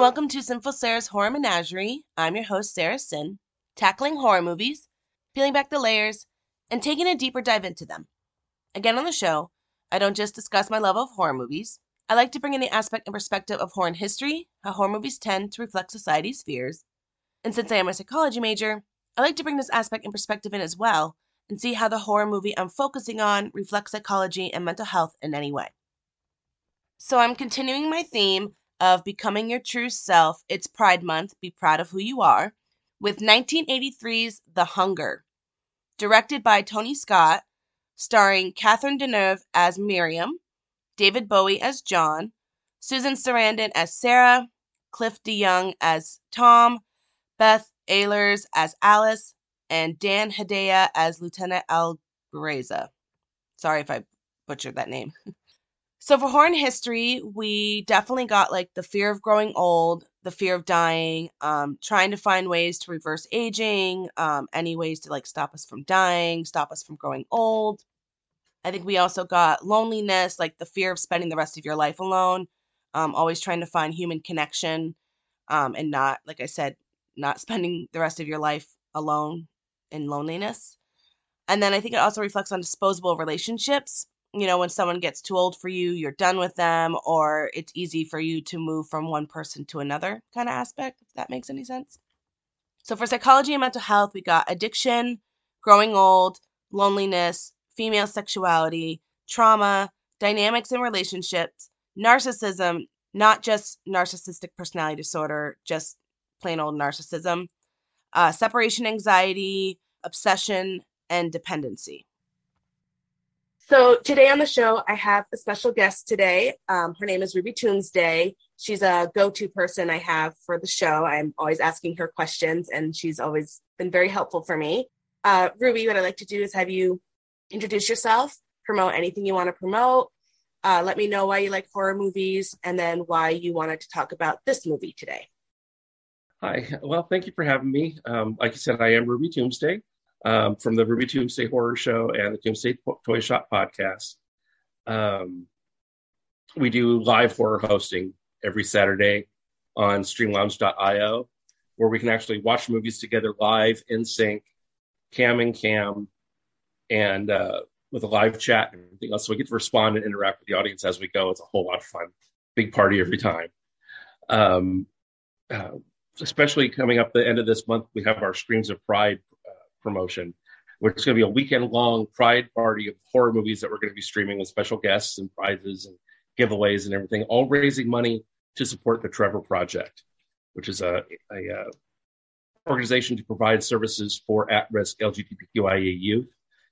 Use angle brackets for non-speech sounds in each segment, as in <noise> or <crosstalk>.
welcome to Sinful Sarah's Horror Menagerie. I'm your host, Sarah Sin, tackling horror movies, peeling back the layers, and taking a deeper dive into them. Again on the show, I don't just discuss my love of horror movies. I like to bring in the aspect and perspective of horror history, how horror movies tend to reflect society's fears. And since I am a psychology major, I like to bring this aspect and perspective in as well and see how the horror movie I'm focusing on reflects psychology and mental health in any way. So I'm continuing my theme of becoming your true self. It's Pride Month. Be proud of who you are. With 1983's The Hunger, directed by Tony Scott, starring Catherine Deneuve as Miriam, David Bowie as John, Susan Sarandon as Sarah, Cliff DeYoung as Tom, Beth Ehlers as Alice, and Dan Hedaya as Lieutenant Albreza. Sorry if I butchered that name. <laughs> So for horror history, we definitely got like the fear of growing old, the fear of dying, um, trying to find ways to reverse aging, um, any ways to like stop us from dying, stop us from growing old. I think we also got loneliness, like the fear of spending the rest of your life alone, um, always trying to find human connection, um, and not, like I said, not spending the rest of your life alone in loneliness. And then I think it also reflects on disposable relationships you know, when someone gets too old for you, you're done with them, or it's easy for you to move from one person to another kind of aspect, if that makes any sense. So, for psychology and mental health, we got addiction, growing old, loneliness, female sexuality, trauma, dynamics in relationships, narcissism, not just narcissistic personality disorder, just plain old narcissism, uh, separation anxiety, obsession, and dependency. So today on the show, I have a special guest today. Um, her name is Ruby Tuesday. She's a go-to person I have for the show. I'm always asking her questions, and she's always been very helpful for me. Uh, Ruby, what I'd like to do is have you introduce yourself, promote anything you want to promote, uh, let me know why you like horror movies, and then why you wanted to talk about this movie today. Hi. Well, thank you for having me. Um, like you said, I am Ruby Tuesday um, from the Ruby Tuesday Horror Show and the Tuesday Toy Shop podcast. Um, we do live horror hosting every Saturday on streamlounge.io, where we can actually watch movies together live in sync, cam and cam, and uh, with a live chat and everything else. So we get to respond and interact with the audience as we go. It's a whole lot of fun. Big party every time. Um, uh, especially coming up the end of this month, we have our Screams of Pride promotion, which is going to be a weekend long pride party of horror movies that we're going to be streaming with special guests and prizes and giveaways and everything, all raising money to support the Trevor Project, which is a, a, a organization to provide services for at-risk LGBTQIA youth,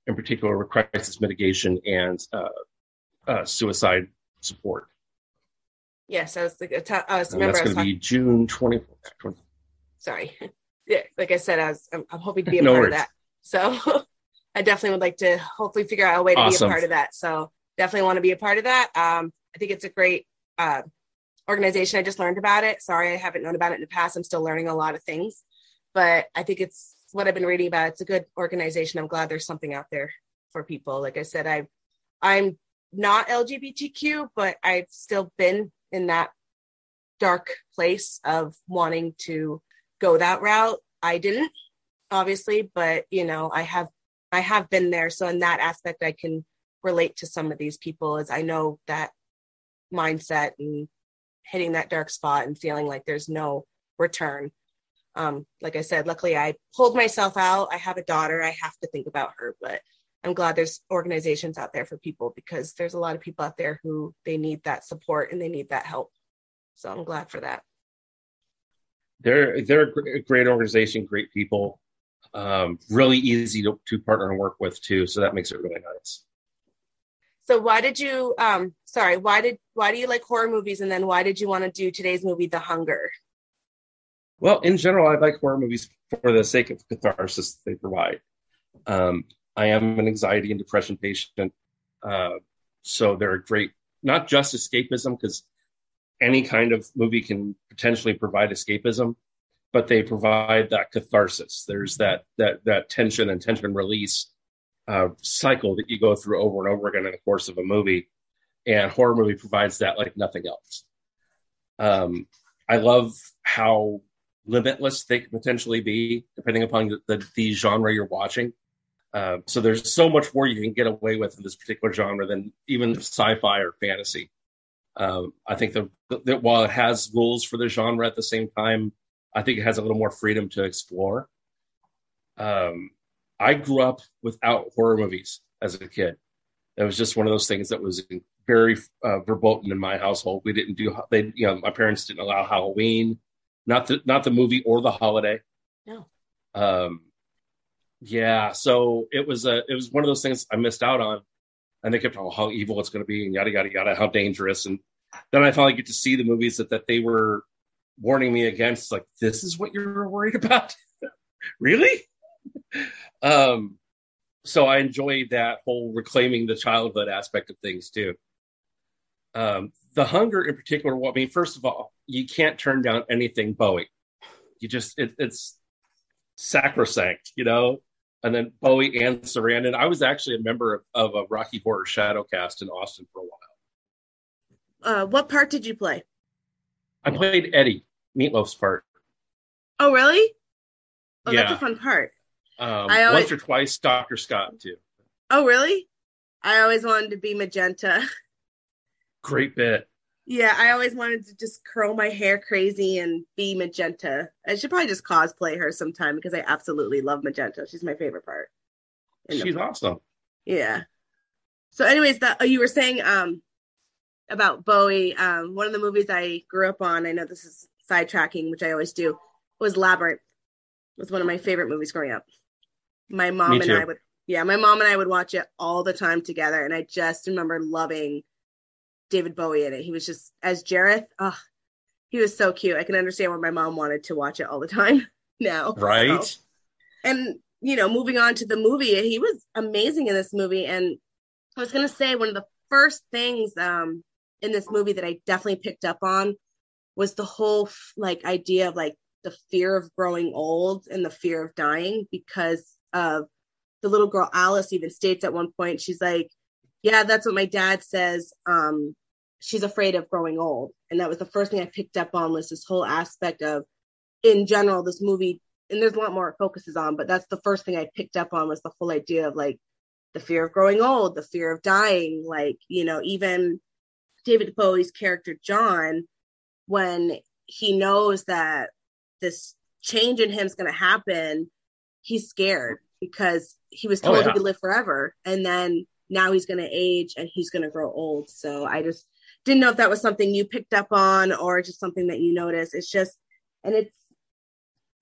in particular with crisis mitigation and uh, uh, suicide support. Yes, I was, the, I was remember. that's going to be June 24th. 20- Sorry. Yeah, like I said, I was, I'm, I'm hoping to be a <laughs> no part worries. of that. So <laughs> I definitely would like to hopefully figure out a way to awesome. be a part of that. So definitely want to be a part of that. Um, I think it's a great uh, organization. I just learned about it. Sorry, I haven't known about it in the past. I'm still learning a lot of things, but I think it's what I've been reading about. It's a good organization. I'm glad there's something out there for people. Like I said, I, I'm not LGBTQ, but I've still been in that dark place of wanting to go that route. I didn't, obviously, but you know, I have I have been there. So in that aspect I can relate to some of these people as I know that mindset and hitting that dark spot and feeling like there's no return. Um, like I said, luckily I pulled myself out. I have a daughter. I have to think about her, but I'm glad there's organizations out there for people because there's a lot of people out there who they need that support and they need that help. So I'm glad for that they're they're a great organization, great people, um, really easy to, to partner and work with too. So that makes it really nice. So why did you um sorry, why did why do you like horror movies and then why did you want to do today's movie The Hunger? Well, in general, I like horror movies for the sake of catharsis they provide. Um, I am an anxiety and depression patient, uh, so they're a great not just escapism because any kind of movie can potentially provide escapism, but they provide that catharsis. There's that that that tension and tension release uh, cycle that you go through over and over again in the course of a movie, and horror movie provides that like nothing else. Um, I love how limitless they can potentially be, depending upon the, the, the genre you're watching. Uh, so there's so much more you can get away with in this particular genre than even sci-fi or fantasy. Um, I think that while it has rules for the genre at the same time, I think it has a little more freedom to explore. Um, I grew up without horror movies as a kid. It was just one of those things that was very uh, verboten in my household. We didn't do they, you know, my parents didn't allow Halloween, not the not the movie or the holiday. No. Um, yeah, so it was a it was one of those things I missed out on, and they kept talking how evil it's going to be and yada yada yada, how dangerous, and then I finally get to see the movies that that they were warning me against. Like, this is what you're worried about, <laughs> really? um, so I enjoyed that whole reclaiming the childhood aspect of things too. Um, the hunger in particular, well, I mean, first of all, you can't turn down anything Bowie. You just it, it's sacrosanct, you know. And then Bowie and Sarandon. I was actually a member of, of a Rocky Horror Shadowcast in Austin for a while. Uh, what part did you play? I played Eddie, Meatloaf's part. Oh, really? Oh, yeah. that's a fun part. Um, I always... Once or twice, Dr. Scott, too. Oh, really? I always wanted to be Magenta. <laughs> Great bit. Yeah, I always wanted to just curl my hair crazy and be Magenta. I should probably just cosplay her sometime because I absolutely love Magenta. She's my favorite part. She's awesome. Yeah. So, anyways, that uh, you were saying um about Bowie. Um, one of the movies I grew up on. I know this is sidetracking, which I always do. Was Labyrinth. Was one of my favorite movies growing up. My mom and I would, yeah, my mom and I would watch it all the time together, and I just remember loving David Bowie in it. He was just as Jareth. Oh, he was so cute. I can understand why my mom wanted to watch it all the time <laughs> now. Right. So. And you know, moving on to the movie, he was amazing in this movie. And I was gonna say one of the first things um in this movie that I definitely picked up on was the whole like idea of like the fear of growing old and the fear of dying because of the little girl Alice even states at one point she's like yeah that's what my dad says um she's afraid of growing old. And that was the first thing I picked up on was this whole aspect of in general this movie and there's a lot more it focuses on but that's the first thing I picked up on was the whole idea of like the fear of growing old the fear of dying like you know even David Bowie's character John when he knows that this change in him is going to happen, he's scared because he was oh, told oh, yeah. he could live forever. And then now he's going to age and he's going to grow old. So I just didn't know if that was something you picked up on or just something that you noticed. It's just, and it's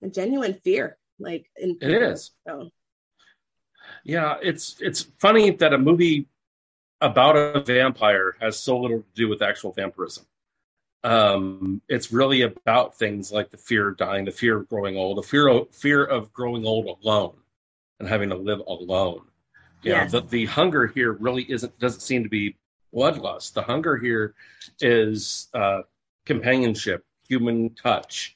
a genuine fear. Like in it is. So. Yeah, it's it's funny that a movie about a vampire has so little to do with actual vampirism. Um, it's really about things like the fear of dying, the fear of growing old, the fear of fear of growing old alone and having to live alone. You yes. know, the, the hunger here really isn't doesn't seem to be bloodlust. The hunger here is uh, companionship, human touch.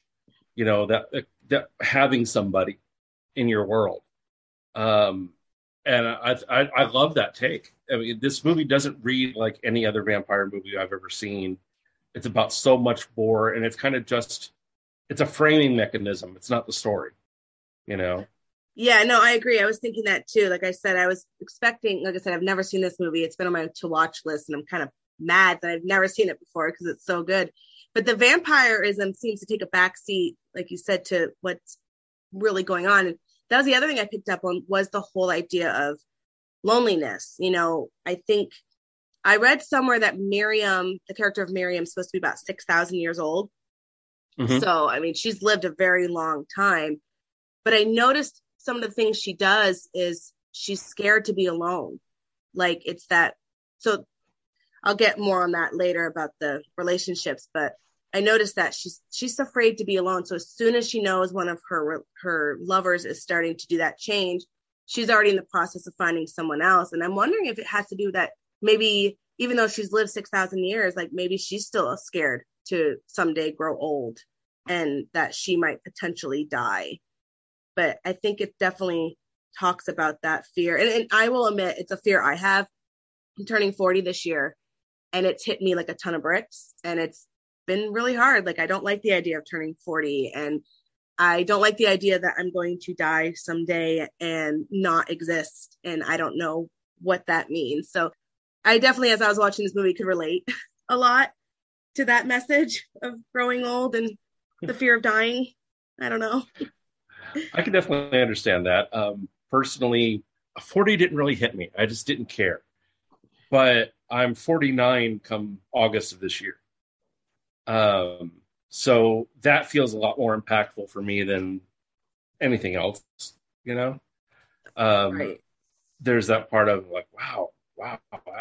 You know that that having somebody in your world. Um, and I, I, I love that take. I mean, this movie doesn't read like any other vampire movie I've ever seen. It's about so much more, and it's kind of just it's a framing mechanism. It's not the story, you know. Yeah, no, I agree. I was thinking that too. Like I said, I was expecting. Like I said, I've never seen this movie. It's been on my to watch list, and I'm kind of mad that I've never seen it before because it's so good. But the vampirism seems to take a backseat, like you said, to what's really going on. And that was the other thing I picked up on was the whole idea of loneliness. You know, I think I read somewhere that Miriam, the character of Miriam, is supposed to be about 6,000 years old. Mm-hmm. So, I mean, she's lived a very long time. But I noticed some of the things she does is she's scared to be alone. Like it's that. So I'll get more on that later about the relationships, but I noticed that she's she's afraid to be alone. So as soon as she knows one of her her lovers is starting to do that change, she's already in the process of finding someone else. And I'm wondering if it has to do with that maybe even though she's lived 6,000 years, like maybe she's still scared to someday grow old and that she might potentially die. But I think it definitely talks about that fear. And, and I will admit, it's a fear I have. I'm turning 40 this year and it's hit me like a ton of bricks. And it's been really hard. Like I don't like the idea of turning 40 and I don't like the idea that I'm going to die someday and not exist and I don't know what that means. So I definitely as I was watching this movie could relate <laughs> a lot to that message of growing old and the fear of dying. I don't know. I can definitely understand that. Um, personally, 40 didn't really hit me. I just didn't care. But I'm 49 come August of this year. Um, so that feels a lot more impactful for me than anything else, you know? Um, right. There's that part of like, wow, wow,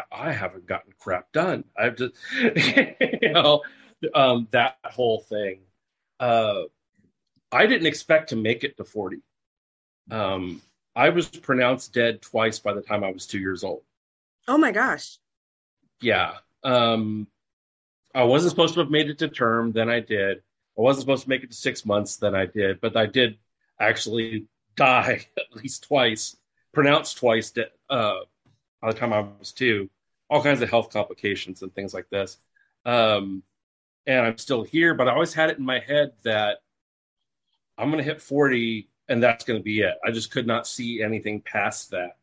I haven't gotten crap done. I've just, <laughs> you know, um, that whole thing. Uh, I didn't expect to make it to 40. Um, I was pronounced dead twice by the time I was two years old. Oh my gosh. Yeah. Um, I wasn't supposed to have made it to term, then I did. I wasn't supposed to make it to six months, then I did, but I did actually die <laughs> at least twice, pronounced twice uh, by the time I was two. All kinds of health complications and things like this. Um, and I'm still here, but I always had it in my head that I'm going to hit 40 and that's going to be it. I just could not see anything past that.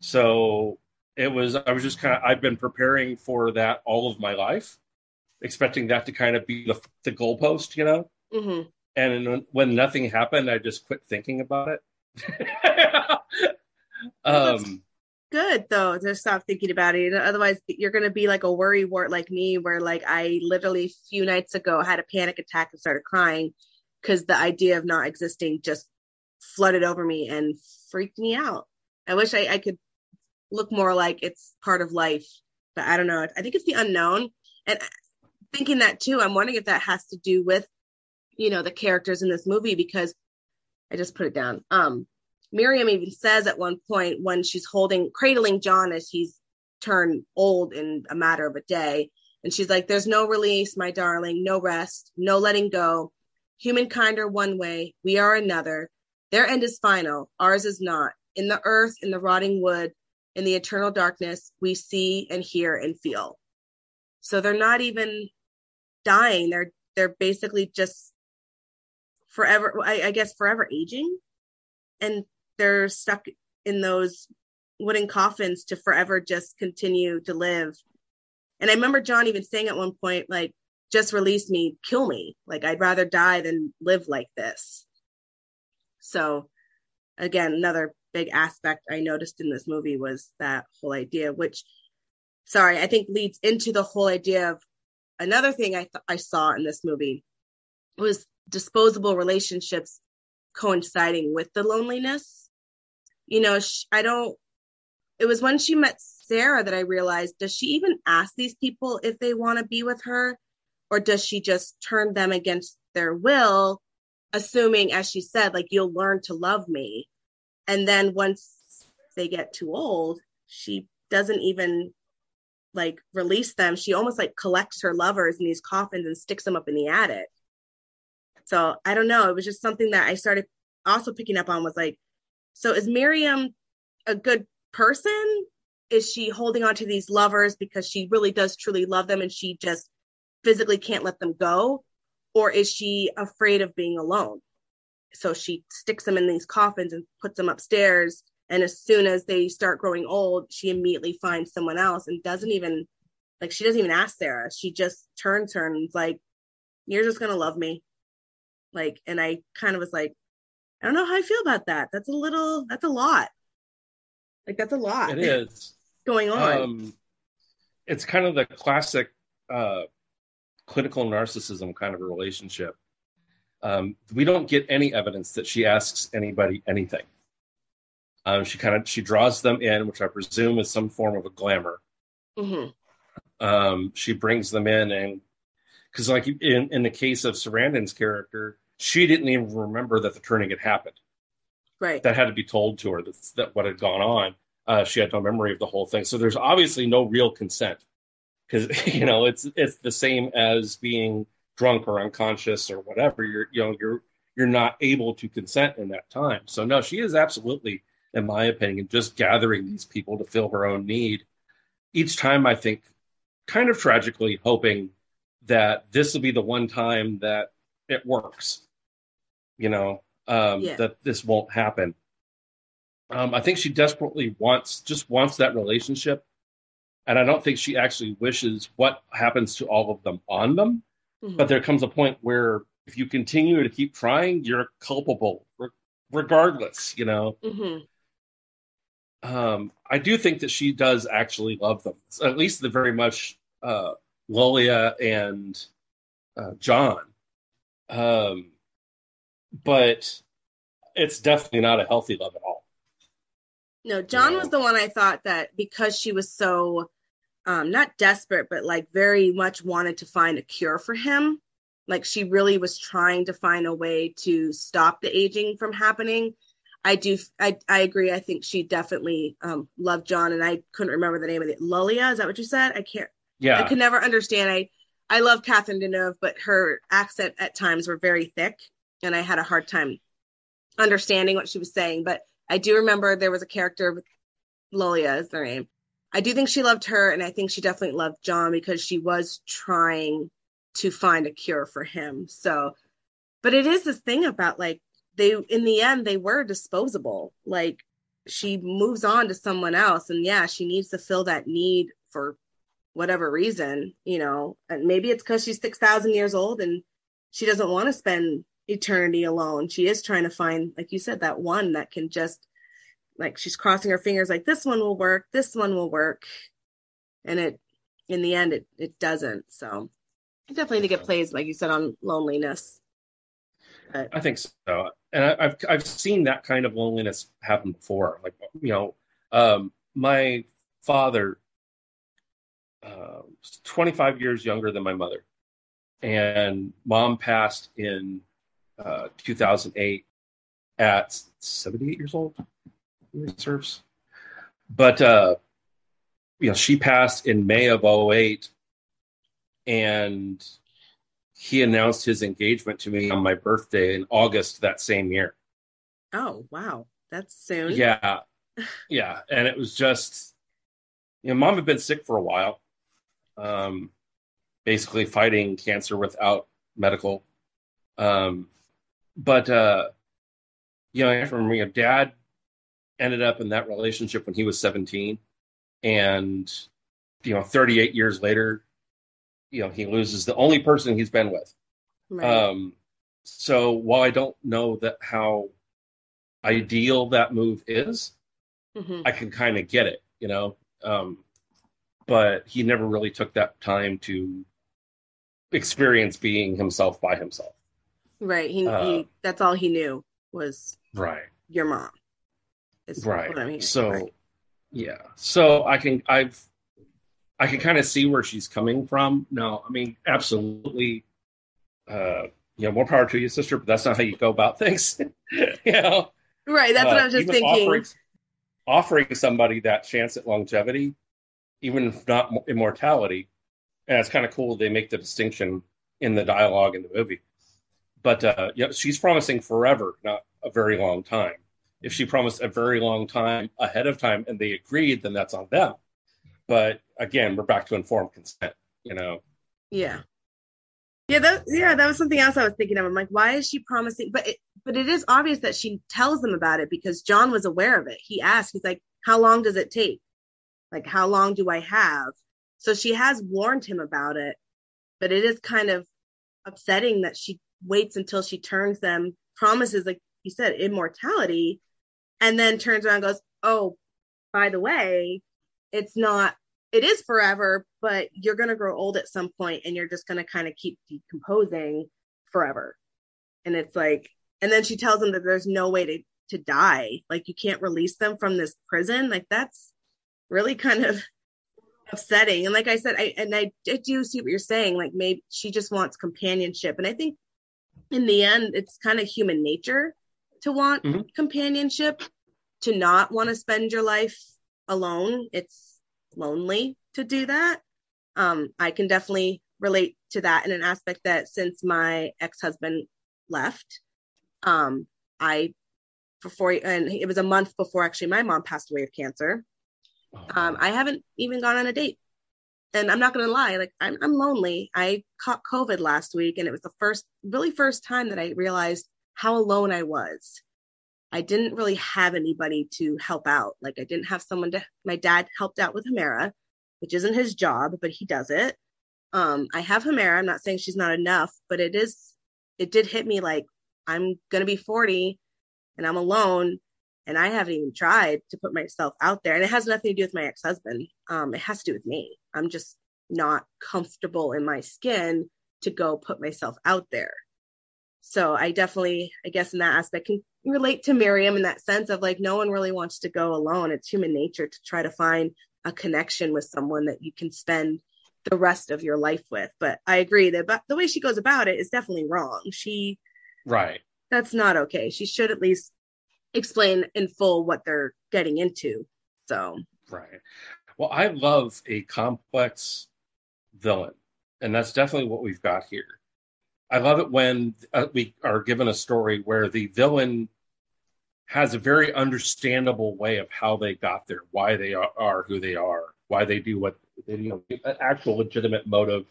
So it was, I was just kind of, I've been preparing for that all of my life, expecting that to kind of be the, the goalpost, you know? Mm-hmm. And when nothing happened, I just quit thinking about it. <laughs> um, good though to stop thinking about it. Otherwise, you're going to be like a worry wart like me, where like I literally a few nights ago had a panic attack and started crying because the idea of not existing just flooded over me and freaked me out. I wish I, I could look more like it's part of life, but I don't know. I think it's the unknown. And thinking that too, I'm wondering if that has to do with, you know, the characters in this movie because I just put it down. Um, Miriam even says at one point when she's holding, cradling John as he's turned old in a matter of a day. And she's like, There's no release, my darling, no rest, no letting go. Humankind are one way, we are another. Their end is final, ours is not. In the earth, in the rotting wood, in the eternal darkness, we see and hear and feel. So they're not even dying. They're they're basically just forever I, I guess forever aging. And they're stuck in those wooden coffins to forever just continue to live. And I remember John even saying at one point, like, just release me, kill me. Like, I'd rather die than live like this. So, again, another big aspect I noticed in this movie was that whole idea, which, sorry, I think leads into the whole idea of another thing I th- I saw in this movie was disposable relationships coinciding with the loneliness. You know, sh- I don't. It was when she met Sarah that I realized does she even ask these people if they want to be with her, or does she just turn them against their will assuming, as she said, like you'll learn to love me. And then once they get too old, she doesn't even like release them. She almost like collects her lovers in these coffins and sticks them up in the attic. So I don't know. It was just something that I started also picking up on was like, so is Miriam a good person? Is she holding on to these lovers because she really does truly love them and she just physically can't let them go? or is she afraid of being alone? So she sticks them in these coffins and puts them upstairs. And as soon as they start growing old, she immediately finds someone else and doesn't even like she doesn't even ask Sarah. She just turns her and is like, You're just gonna love me. Like, and I kind of was like, I don't know how I feel about that. That's a little that's a lot. Like that's a lot. It is <laughs> going on. Um, it's kind of the classic uh clinical narcissism kind of a relationship. Um, we don't get any evidence that she asks anybody anything. Um, she kind of she draws them in, which I presume is some form of a glamour. Mm-hmm. Um, she brings them in, and because like in in the case of Sarandon's character, she didn't even remember that the turning had happened. Right. That had to be told to her that, that what had gone on. Uh, she had no memory of the whole thing. So there's obviously no real consent because <laughs> you know it's it's the same as being drunk or unconscious or whatever you're you know you're you're not able to consent in that time so no she is absolutely in my opinion and just gathering these people to fill her own need each time i think kind of tragically hoping that this will be the one time that it works. You know, um, Yeah. that this won't happen. Um, I think she desperately wants just wants that relationship, and I don't think she actually wishes what happens to all of them on them. Mhm. But there comes a point where if you continue to keep trying, you're culpable, re- regardless. You know. Mhm. Um, I do think that she does actually love them, at least the very much uh, Lolia and uh, John. Um, but it's definitely not a healthy love at all. No, John was the one I thought that because she was so um not desperate, but like very much wanted to find a cure for him. Like she really was trying to find a way to stop the aging from happening. I do I I agree. I think she definitely um loved John and I couldn't remember the name of it. Lolia, is that what you said? I can't Yeah. I could never understand. I I love Catherine Deneuve, but her accent at times were very thick, and I had a hard time understanding what she was saying. But I do remember there was a character with Lolia is their name. I do think she loved her, and I think she definitely loved John because she was trying to find a cure for him. So, but it is this thing about like they in the end they were disposable. Like she moves on to someone else, and yeah, she needs to fill that need for whatever reason, you know, and maybe it's because she's 6,000 years old and she doesn't want to spend eternity alone. She is trying to find, like you said, that one that can just, like, she's crossing her fingers, like, this one will work, this one will work. And it, in the end, it, it doesn't. So I definitely think it plays, like you said, on loneliness. I think so. And I, I've I've seen that kind of loneliness happen before. Like you know, um, my father, uh, was 25 years younger than my mother, and mom passed in uh, 2008 at 78 years old. Serves. But uh, you know, she passed in May of 08, and he announced his engagement to me on my birthday in August that same year. oh, wow. That's soon. Yeah. Yeah. And it was just, you know, mom had been sick for a while, um, basically fighting cancer without medical. Um, but, uh, you know, I remember, you know, dad ended up in that relationship when he was 17. And, you know, 38 years later, you know, he loses the only person he's been with. Right. Um, so while I don't know that how ideal that move is, Mhm. I can kind of get it, you know. Um, but he never really took that time to experience being himself by himself. Right. He, uh, he, that's all he knew was Right. your mom. is Right. So Right. yeah. So I can I've I can kind of see where she's coming from. No, I mean absolutely uh you know, more power to you, sister, but that's not how you go about things. <laughs> you know. Right. That's what Uh, I was just thinking. Offering, offering somebody that chance at longevity, even if not immortality, and it's kind of cool they make the distinction in the dialogue in the movie. But uh, yeah, she's promising forever, not a very long time. If she promised a very long time ahead of time and they agreed, then that's on them. But again, we're back to informed consent. You know, Yeah. Yeah, that yeah, that was something else I was thinking of. I'm like, why is she promising? But it, but it is obvious that she tells them about it because John was aware of it. He asked, he's like, "How long does it take? Like, how long do I have?" So she has warned him about it, but it is kind of upsetting that she waits until she turns them, promises, like you said, immortality, and then turns around and goes, "Oh, by the way, it's not it is forever, but you're going to grow old at some point and you're just going to kind of keep decomposing forever. And it's like, and then she tells him that there's no way to, to die. Like you can't release them from this prison. Like that's really kind of <laughs> upsetting. And like I said, I, and I, I do see what you're saying. Like maybe she just wants companionship. And I think in the end, it's kind of human nature to want Mhm. companionship, to not want to spend your life alone. It's lonely to do that. Um, I can definitely relate to that in an aspect that since my ex-husband left, um, I before and it was a month before actually my mom passed away of cancer. Um, I haven't even gone on a date and I'm not gonna lie, like I'm I'm lonely. I caught COVID last week, and it was the first, really first time that I realized how alone I was. I didn't really have anybody to help out. Like I didn't have someone to. My dad helped out with Humira, which isn't his job, but he does it. Um, I have Humira. I'm not saying she's not enough, but it is. It did hit me like I'm gonna be 40, and I'm alone, and I haven't even tried to put myself out there. And it has nothing to do with my ex husband. Um, it has to do with me. I'm just not comfortable in my skin to go put myself out there. So I definitely, I guess, in that aspect, can relate to Miriam in that sense of like no one really wants to go alone. It's human nature to try to find a connection with someone that you can spend the rest of your life with. But I agree that but the way she goes about it is definitely wrong. She right. That's not okay. She should at least explain in full what they're getting into. So right. Well, I love a complex villain, and that's definitely what we've got here. I love it when uh, we are given a story where the villain has a very understandable way of how they got there, why they are, are who they are, why they do what they you know, an actual legitimate motive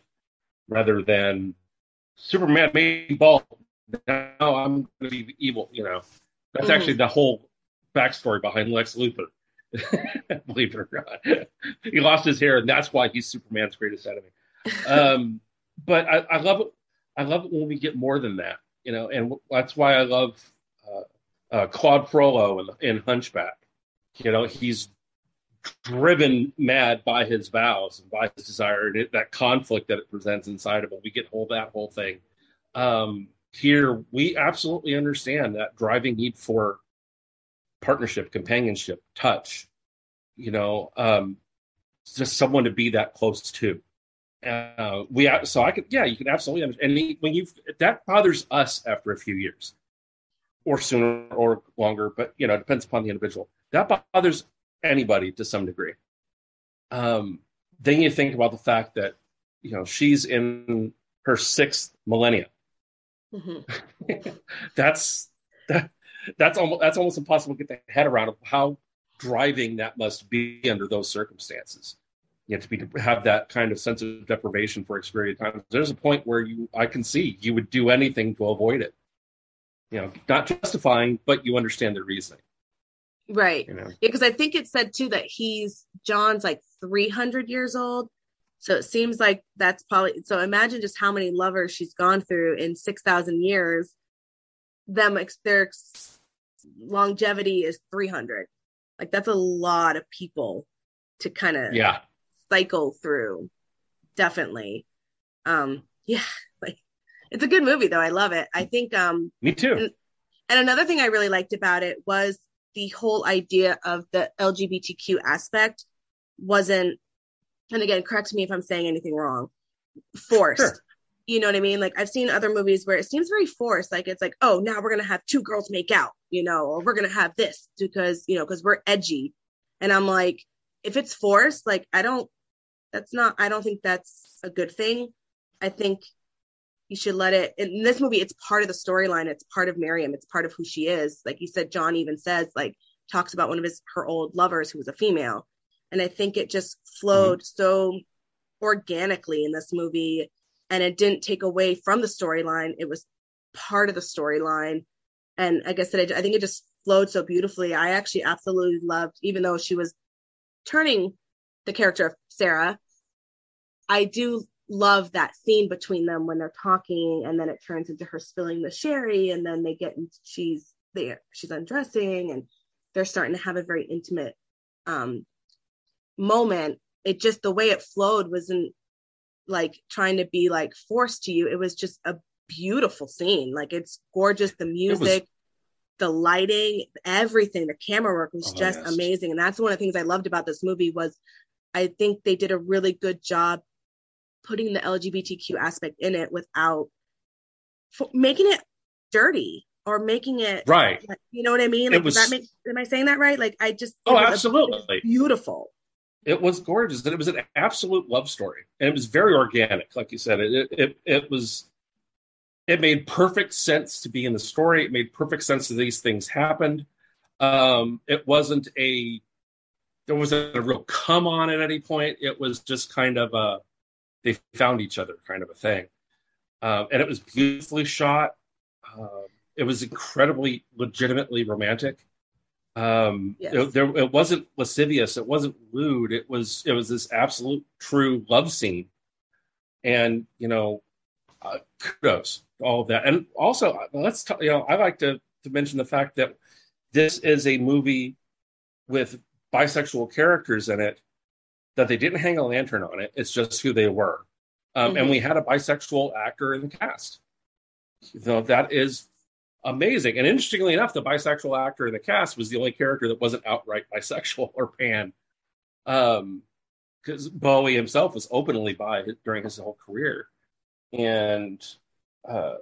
rather than Superman made bald. Now I'm going to be evil. You know, that's mm-hmm. actually the whole backstory behind Lex Luthor. <laughs> Believe it or not, he lost his hair, and that's why he's Superman's greatest enemy. Um, but I, I, love it. I love it when we get more than that, you know, and that's why I love uh, uh, Claude Frollo in, in Hunchback. You know, he's driven mad by his vows and by his desire and it, that conflict that it presents inside of him. We get whole that whole thing. Um, here, we absolutely understand that driving need for partnership, companionship, touch, you know, um, just someone to be that close to. Uh, we so I could yeah you can absolutely understand. and when you that bothers us after a few years or sooner or longer but you know it depends upon the individual that bothers anybody to some degree um, then you think about the fact that you know she's in her sixth millennia mm-hmm. <laughs> that's that that's almost that's almost impossible to get the head around of how driving that must be under those circumstances. You have to be to have that kind of sense of deprivation for experienced time. There's a point where you I can see you would do anything to avoid it. You know, not justifying, but you understand the reasoning. Right. You know? Yeah, because I think it said too that he's John's like 300 years old. So it seems like that's probably so. Imagine just how many lovers she's gone through in 6,000 years. Them, their longevity is 300 like that's a lot of people to kind of yeah cycle through definitely um yeah it's a good movie though i love it i think um me too and, and another thing i really liked about it was the whole idea of the lgbtq aspect wasn't and again correct me if i'm saying anything wrong forced sure. You know what I mean? Like I've seen other movies where it seems very forced. Like it's like, oh, now we're gonna have two girls make out, you know, or we're gonna have this because you know because we're edgy. And I'm like, if it's forced, like I don't. That's not. I don't think that's a good thing. I think you should let it. In this movie, it's part of the storyline. It's part of Miriam. It's part of who she is. Like you said, John even says like talks about one of his her old lovers who was a female, and I think it just flowed mm-hmm. so organically in this movie and it didn't take away from the storyline. It was part of the storyline. And like I said, I, I think it just flowed so beautifully. I actually absolutely loved, even though she was turning the character of Sarah, I do love that scene between them when they're talking and then it turns into her spilling the sherry and then they get into she's there she's undressing and they're starting to have a very intimate um moment it just the way it flowed wasn't like trying to be like forced to you. It was just a beautiful scene. Like it's gorgeous. The music, was... the lighting, everything, the camera work was oh, just yes. amazing. And that's one of the things I loved about this movie was I think they did a really good job putting the LGBTQ aspect in it without f- making it dirty or making it right. You know what I mean? Like, was... that make, am I saying that right? Like, I just oh, absolutely beautiful. It was gorgeous, and it was an absolute love story, and it was very organic, like you said. It it it was. It made perfect sense to be in the story. It made perfect sense that these things happened. Um, it wasn't a there wasn't a real come on at any point. It was just kind of a they found each other kind of a thing, um, and it was beautifully shot. Um, it was incredibly, legitimately romantic. Um, Yes. it, there, it wasn't lascivious. It wasn't lewd. It was it was this absolute true love scene, and you know, uh, kudos all of that. And also, uh, let's talk, you know, I like to to mention the fact that this is a movie with bisexual characters in it that they didn't hang a lantern on it. It's just who they were. Um, And Mhm. we had a bisexual actor in the cast. So that is amazing. And interestingly enough, the bisexual actor in the cast was the only character that wasn't outright <laughs> bisexual or pan. Um, because Bowie himself was openly bi during his whole career. And uh,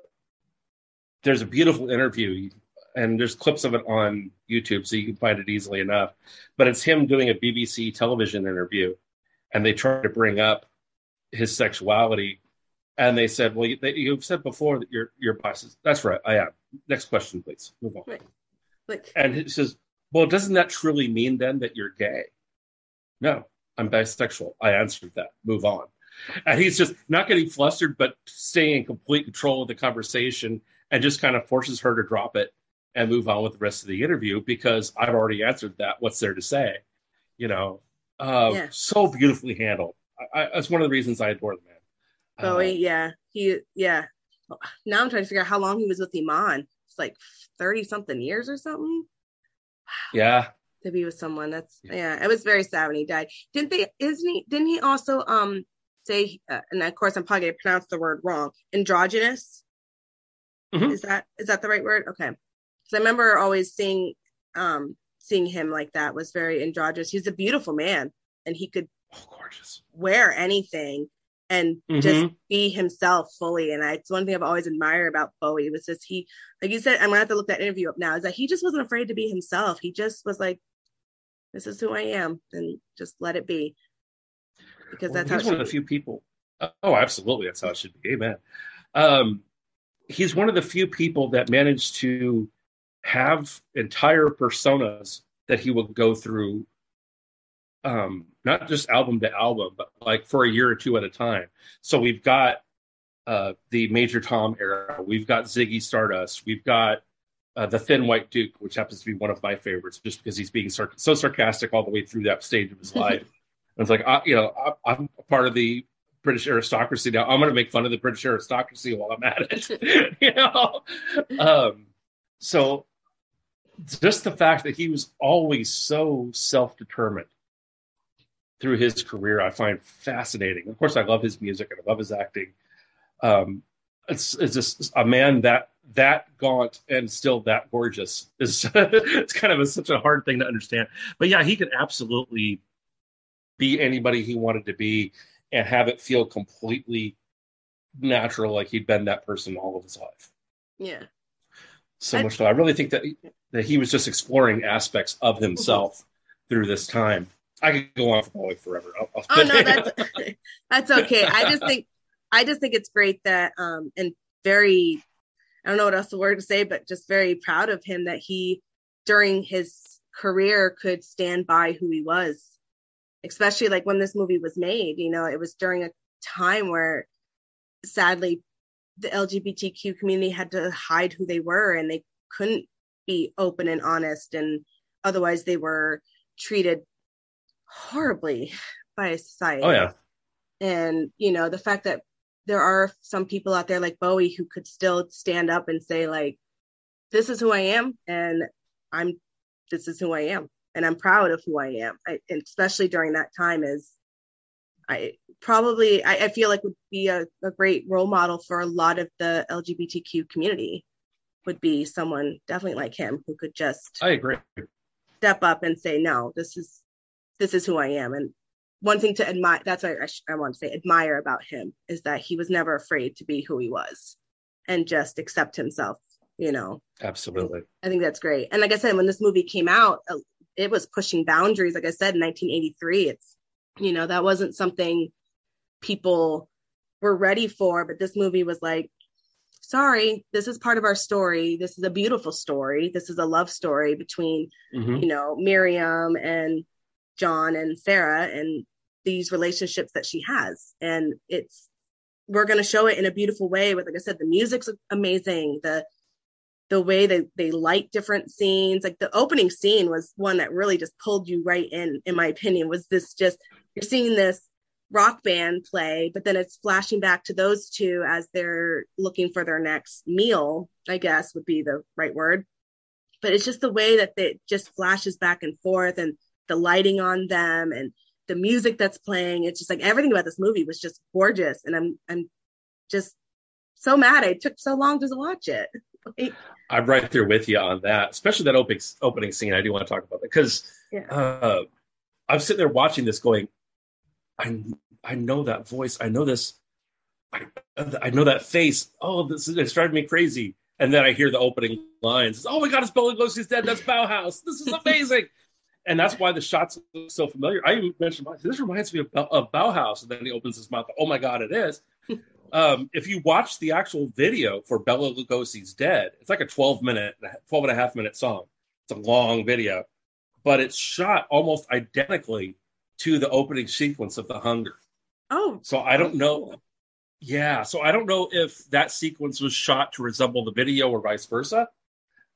there's a beautiful interview, and there's clips of it on YouTube, so you can find it easily enough. But it's him doing a BBC television interview, and they tried to bring up his sexuality, and they said, "Well, you, you've said before that you're you're bisexual." That's right, I am. Next question, please. Move on. Right. Like, And he says, Well, doesn't that truly mean then that you're gay? No, I'm bisexual. I answered that. Move on. And he's just not getting flustered, but staying in complete control of the conversation and just kind of forces her to drop it and move on with the rest of the interview because I've already answered that. What's there to say? You know, uh, Yeah. so beautifully handled. I, I, that's one of the reasons I adore the man. Uh, Bowie, yeah, he, yeah. Now I'm trying to figure out how long he was with Iman. It's like thirty something years or something <sighs> yeah. to be with someone. That's Yeah. It was very sad when he died. Didn't they? Isn't he? Didn't he also um say? Uh, and of course, I'm probably gonna pronounce the word wrong. Androgynous. Mhm. Is that is that the right word? Okay. Because I remember always seeing um seeing him like that was very androgynous. He's a beautiful man, and he could Oh, gorgeous. wear anything and just be himself fully. And I, it's one thing I've always admired about Bowie was just he, like you said, I'm gonna have to look that interview up now. Is that he just wasn't afraid to be himself. He just was like, "This is who I am," and just let it be. Because Well, that's how he's one of the few people. Oh, absolutely, that's how it should be. Amen. Um, he's one of the few people that managed to have entire personas that he will go through, um, not just album to album, but like for a year or two at a time. So we've got uh, the Major Tom era, we've got Ziggy Stardust, we've got uh, the Thin White Duke, which happens to be one of my favorites, just because he's being so sarcastic all the way through that stage of his <laughs> life. And it's like, I, you know, I, I'm a part of the British aristocracy now. I'm going to make fun of the British aristocracy while I'm at it. <laughs> you know, um, so just the fact that he was always so self-determined through his career, I find fascinating. Of course, I love his music and I love his acting. Um, it's, it's just a man that that gaunt and still that gorgeous is <laughs> it's kind of a, such a hard thing to understand. But yeah, he could absolutely be anybody he wanted to be and have it feel completely natural, like he'd been that person all of his life. yeah. So much I really think that that he was just exploring aspects of himself through this time. I could go on for probably forever. I'll, I'll Oh no, <laughs> that's <laughs> that's okay. I just think I just think it's great that um and very I don't know what else the word to say, but just very proud of him that he during his career could stand by who he was. Especially like when this movie was made, you know, it was during a time where sadly the LGBTQ community had to hide who they were and they couldn't be open and honest and otherwise they were treated horribly by society. Oh yeah, and you know the fact that there are some people out there like bowie who could still stand up and say like this is who i am and i'm this is who i am and i'm proud of who i am. I, and especially during that time is i probably i, I feel like would be a, a great role model for a lot of the lgbtq community. Would be someone definitely like him who could just I agree. step up and say no this is this is who i am. And one thing to admire that's what I, sh- I want to say admire about him is that he was never afraid to be who he was and just accept himself you know? Absolutely. i think that's great. And like i said when this movie came out uh, it was pushing boundaries. Like i said in 1983 it's you know that wasn't something people were ready for but this movie was like sorry this is part of our story this is a beautiful story this is a love story between Mhm. you know Miriam and John and Sarah and these relationships that she has. And it's we're going to show it in a beautiful way with like I said the music's amazing, the the way they they light different scenes. Like the opening scene was one that really just pulled you right in in my opinion was this just you're seeing this rock band play, but then it's flashing back to those two as they're looking for their next meal, I guess would be the right word. But it's just the way that it just flashes back and forth and the lighting on them and the music that's playing. It's just like everything about this movie was just gorgeous. And I'm I'm just so mad I took so long to watch it. I'm right there with you on that, especially that opening opening scene. I do want to talk about that because yeah. uh, I'm sitting there watching this, going, I I know that voice. I know this. I, I know that face. Oh, this is it's driving me crazy. And then I hear the opening lines. Oh my God, it's Bela Lugosi's dead. That's Bauhaus. This is amazing. <laughs> and that's why the shots look so familiar. I even mentioned this reminds me of, of Bauhaus. And then he opens his mouth. Oh my God, it is. <laughs> um, if you watch the actual video for Bela Lugosi's Dead, it's like a 12 minute, 12 and a half minute song. It's a long video, but it's shot almost identically to the opening sequence of The Hunger. Oh. So I don't know. Yeah. So I don't know if that sequence was shot to resemble the video or vice versa.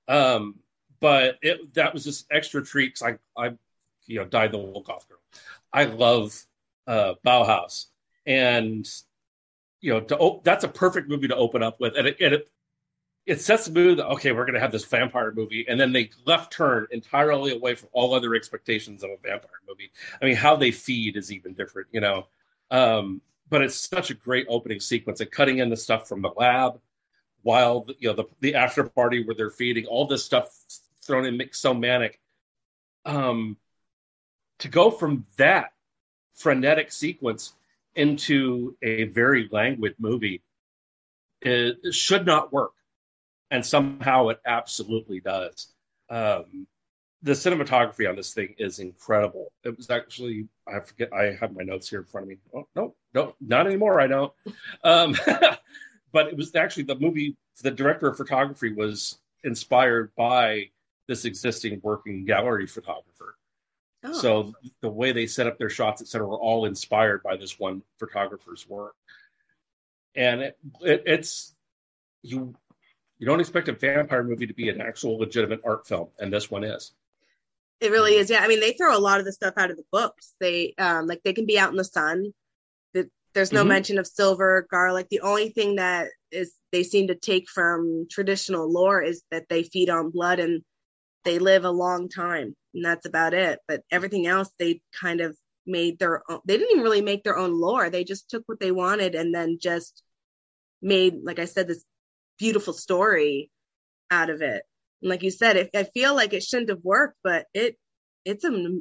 Um, but it that was just extra treat because I, I, you know, died the Wolkoff girl. I love uh, Bauhaus. And, you know, to, that's a perfect movie to open up with. And it, and it, it sets the mood that, okay, we're going to have this vampire movie. And then they left turn entirely away from all other expectations of a vampire movie. I mean, how they feed is even different, you know. Um, but it's such a great opening sequence and cutting in the stuff from the lab while you know the, the after party where they're feeding all this stuff thrown in mixed so manic um, to go from that frenetic sequence into a very languid movie it, should not work and somehow it absolutely does um, the cinematography on this thing is incredible. It was actually I forget I have my notes here in front of me. Oh no, no, not anymore. I don't. Um, <laughs> but it was actually the movie. The director of photography was inspired by this existing working gallery photographer. Oh. So the way they set up their shots, etc., were all inspired by this one photographer's work. And it, it, it's you you don't expect a vampire movie to be an actual legitimate art film, and this one is. It really is. Yeah. I mean, they throw a lot of the stuff out of the books. They um like they can be out in the sun. There's no mm-hmm. mention of silver, garlic. The only thing that is they seem to take from traditional lore is that they feed on blood and they live a long time. And that's about it. But everything else they kind of made their own they didn't even really make their own lore. They just took what they wanted and then just made, like I said, this beautiful story out of it. And like you said, if I feel like it shouldn't have worked, but it it's a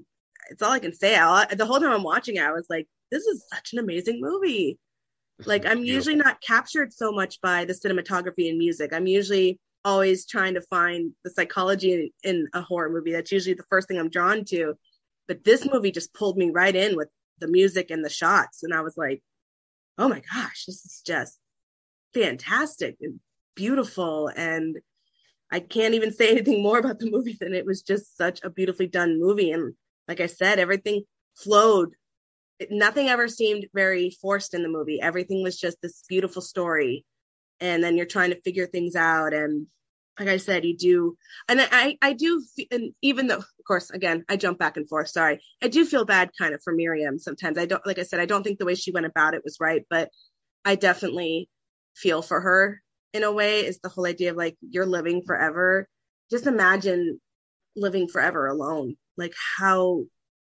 it's all I can say. I, the whole time I'm watching it, I was like, this is such an amazing movie. like I'm beautiful. usually not captured so much by the cinematography and music. I'm usually always trying to find the psychology in, in a horror movie. That's usually the first thing I'm drawn to. But this movie just pulled me right in with the music and the shots, and I was like, oh my gosh, this is just fantastic and beautiful and I can't even say anything more about the movie than it was just such a beautifully done movie. And like I said, everything flowed. Nothing ever seemed very forced in the movie. Everything was just this beautiful story. And then you're trying to figure things out. And like I said, you do, and I, I do, and even though, of course, again, I jump back and forth. Sorry, I do feel bad kind of for Miriam sometimes. I don't, like I said, I don't think the way she went about it was right, but I definitely feel for her in a way is the whole idea of like you're living forever. Just imagine living forever alone. Like how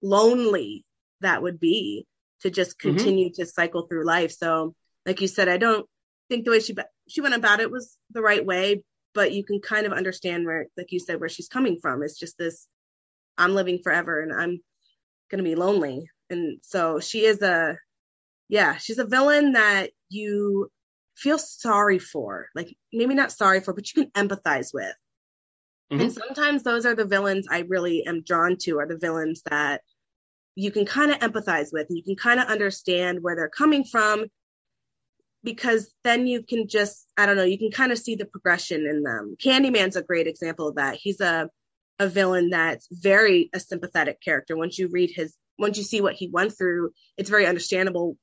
lonely that would be to just mm-hmm. continue mm-hmm. to cycle through life. So, like you said, I don't think the way she she went about it was the right way, but you can kind of understand where, like you said, where she's coming from. It's just this: I'm living forever, and I'm gonna be lonely. And so she is a, yeah, she's a villain that you feel sorry for, like maybe not sorry for, but you can empathize with. Mm-hmm. And sometimes those are the villains I really am drawn to, are the villains that you can kind of empathize with. You can kind of understand where they're coming from because then you can just, I don't know, you can kind of see the progression in them. Candyman's a great example of that. He's a a villain that's very a sympathetic character. Once you read his, once you see what he went through, it's very understandable,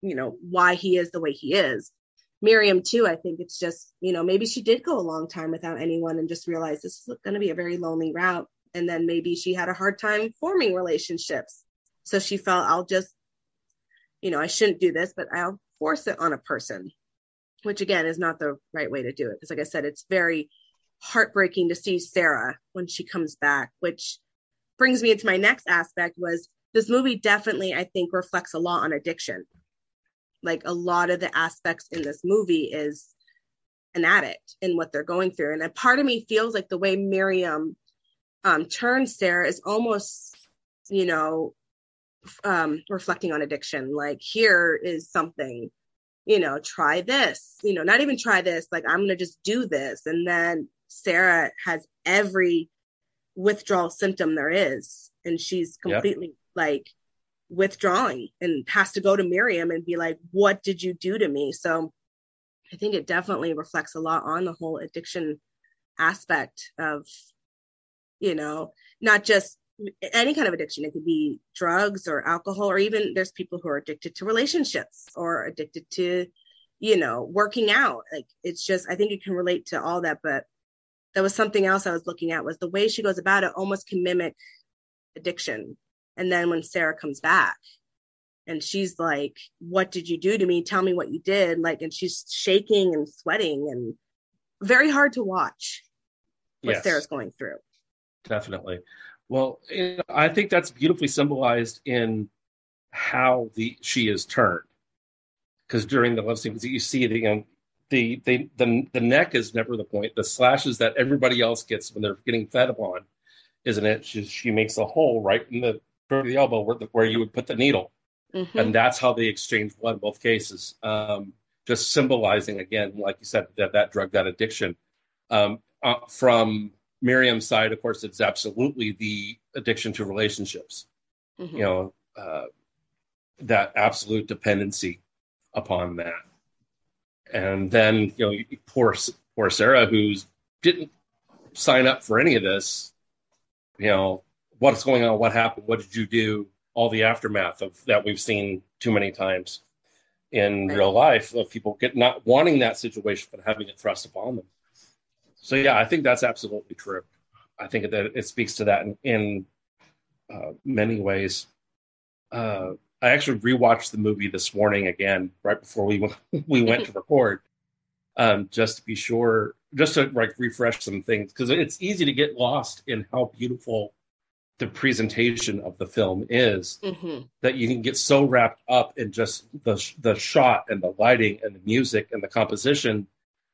you know, why he is the way he is. Miriam too, I think it's just, you know, maybe she did go a long time without anyone and just realized this is going to be a very lonely route. And then maybe she had a hard time forming relationships. So she felt, I'll just, you know, I shouldn't do this, but I'll force it on a person, which again is not the right way to do it. Because, like I said, it's very heartbreaking to see Sarah when she comes back, which brings me into my next aspect was this movie definitely, I think, reflects a lot on addiction. Like a lot of the aspects in this movie is an addict and what they're going through. And a part of me feels like the way Miriam um, turns Sarah is almost, you know, um, reflecting on addiction. Like here is something, you know, try this, you know, not even try this, like I'm going to just do this. And then Sarah has every withdrawal symptom there is. And she's completely yep. like withdrawing and has to go to Miriam and be like, what did you do to me? So I think it definitely reflects a lot on the whole addiction aspect of, you know, not just any kind of addiction. It could be drugs or alcohol, or even there's people who are addicted to relationships or addicted to, you know, working out. Like it's just, I think it can relate to all that. But there was something else I was looking at was the way she goes about it almost can mimic addiction. And then when Sarah comes back and she's like, What did you do to me? Tell me what you did. Like, and she's shaking and sweating and very hard to watch what yes. Sarah's going through. Definitely. Well, I think that's beautifully symbolized in how the she is turned. Because during the love scene, you see the, you know, the the the the neck is never the point. The slashes that everybody else gets when they're getting fed upon, isn't it? She, she makes a hole right in the the elbow where, the, where you would put the needle, mm-hmm. and that's how they exchange blood in both cases. Um, just symbolizing again, like you said, that that drug, that addiction. Um, uh, from Miriam's side, of course, it's absolutely the addiction to relationships. Mm-hmm. You know, uh, that absolute dependency upon that. And then, you know, poor poor Sarah, who didn't sign up for any of this. You know, what's going on? What happened? What did you do? All the aftermath of that we've seen too many times in right. real life of people get not wanting that situation but having it thrust upon them. So yeah, I think that's absolutely true. I think that it speaks to that in, in uh, many ways. Uh, I actually rewatched the movie this morning again, right before we went, <laughs> we went to record, um, just to be sure, just to like refresh some things because it's easy to get lost in how beautiful the presentation of the film is mm-hmm. that you can get so wrapped up in just the the shot and the lighting and the music and the composition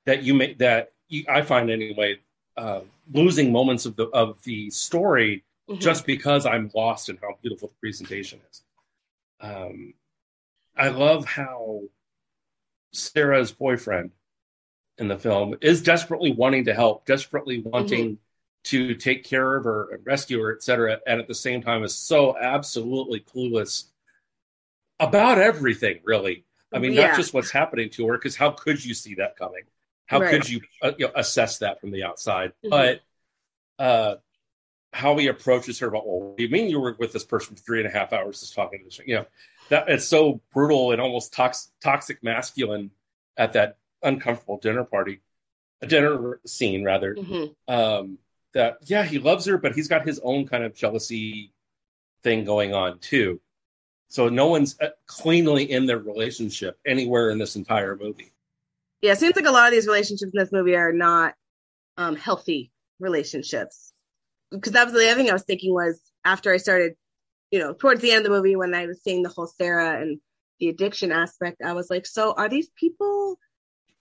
that you make that I find anyway, uh, losing moments of the of the story mm-hmm. just because I'm lost in how beautiful the presentation is. Um, I love how Sarah's boyfriend in the film is desperately wanting to help, desperately wanting mm-hmm. To take care of her and rescue her, et cetera, and at the same time is so absolutely clueless about everything. Really, I mean, yeah. not just what's happening to her, because how could you see that coming? How right. could you, uh, you know, assess that from the outside? Mm-hmm. But uh, how he approaches her about, well, what do you mean you were with this person for three and a half hours just talking to this? You know, that it's so brutal and almost tox- toxic masculine at that uncomfortable dinner party, a dinner scene rather. Mm-hmm. Um, that yeah, he loves her, but he's got his own kind of jealousy thing going on too. So no one's uh, cleanly in their relationship anywhere in this entire movie yeah, it seems like a lot of these relationships in this movie are not um, healthy relationships. Because that was the other thing I was thinking was after I started, you know, towards the end of the movie when I was seeing the whole Sarah and the addiction aspect, I was like, so are these people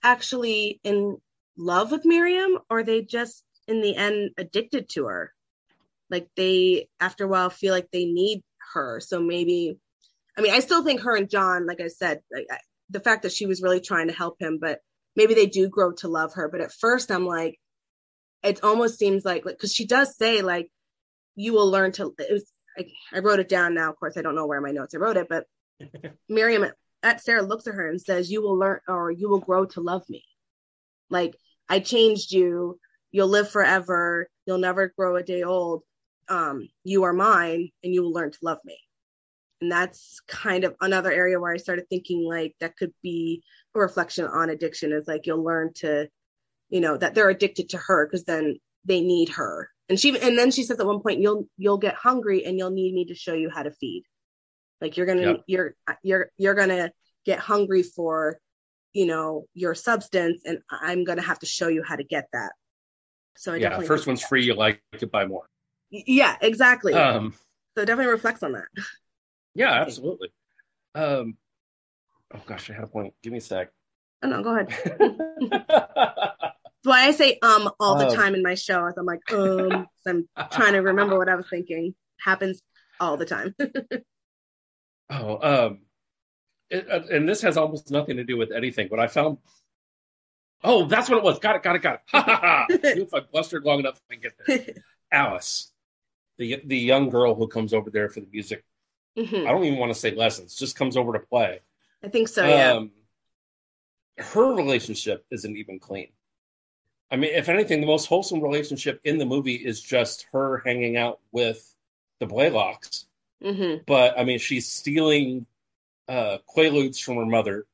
actually in love with Miriam or they just in the end addicted to her? Like they, after a while, feel like they need her. So maybe, I mean, I still think her and John, like I said, like, the fact that she was really trying to help him, but maybe they do grow to love her. But at first, I'm like, it almost seems like because she does say like, you will learn to. It was, I, I wrote it down now. Of course, I don't know where my notes I wrote it, but <laughs> Miriam at Sarah looks at her and says, "You will learn, or you will grow to love me." Like I changed you. You'll live forever. you'll never grow a day old. Um, you are mine, and you will learn to love me. And that's kind of another area where I started thinking like that could be a reflection on addiction. Is like you'll learn to, you know, that they're addicted to her because then they need her. And she and then she says at one point, you'll you'll get hungry and you'll need me to show you how to feed. Like you're gonna Yep. you're you're you're gonna get hungry for you know your substance and i'm going to have to show you how to get that so I yeah, first one's that- free. You like to buy more. Yeah exactly Um, so it definitely reflects on that <laughs> yeah, absolutely. Um, oh gosh, I had a point. Give me a sec. oh no go ahead <laughs> that's why i say um all the Um. time in my show i'm like um. i'm trying to remember what i was thinking happens all the time <laughs> Oh, um, it, uh, and this has almost nothing to do with anything, but I found. Oh, that's what it was. Got it. Got it. Got it. Ha ha ha! if I blustered long enough, I can get there. <laughs> Alice, the the young girl who comes over there for the music. Mhm. I don't even want to say lessons. Just comes over to play. i think so yeah Um, her relationship isn't even clean. I mean, if anything, the most wholesome relationship in the movie is just her hanging out with the Blaylocks. hmm But I mean, she's stealing uh, Quaaludes from her mother,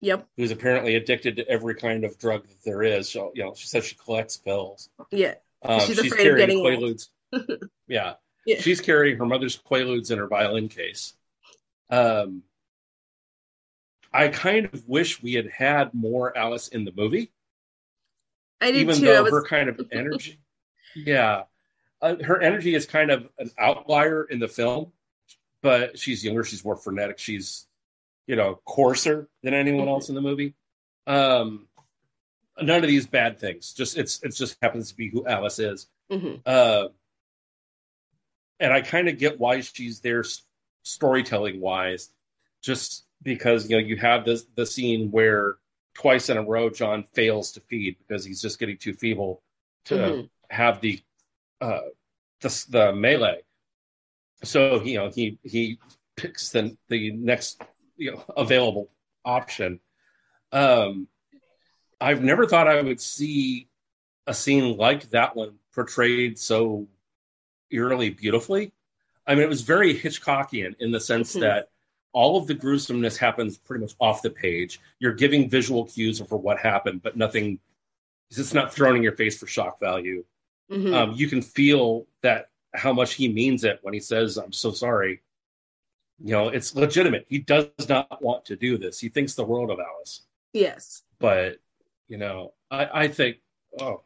yep who's apparently addicted to every kind of drug that there is. So, you know, she says she collects pills. yeah Um, She's she's, afraid of carrying getting Quaaludes. <laughs> yeah. Yeah. she's carrying her mother's Quaaludes in her violin case. Um, I kind of wish we had had more Alice in the movie, i did even too though was, her kind of <laughs> energy, yeah, uh, her energy is kind of an outlier in the film. But she's younger, she's more frenetic, she's you know coarser than anyone else in the movie. Um, none of these bad things. Just it's it just happens to be who Alice is. Mhm. Uh, and I kind of get why she's there s- storytelling wise, just because you know you have this the scene where twice in a row John fails to feed because he's just getting too feeble to Mhm. have the uh the, the melee. So you know he he picks the the next you know available option. Um, I've never thought I would see a scene like that one portrayed so eerily beautifully. I mean, it was very Hitchcockian in the sense Mhm. that all of the gruesomeness happens pretty much off the page. You're giving visual cues for what happened, but nothing. It's not thrown in your face for shock value. Mhm. Um, you can feel that how much he means it when he says, "I'm so sorry." You know, it's legitimate. He does not want to do this. He thinks the world of Alice yes but you know i i think oh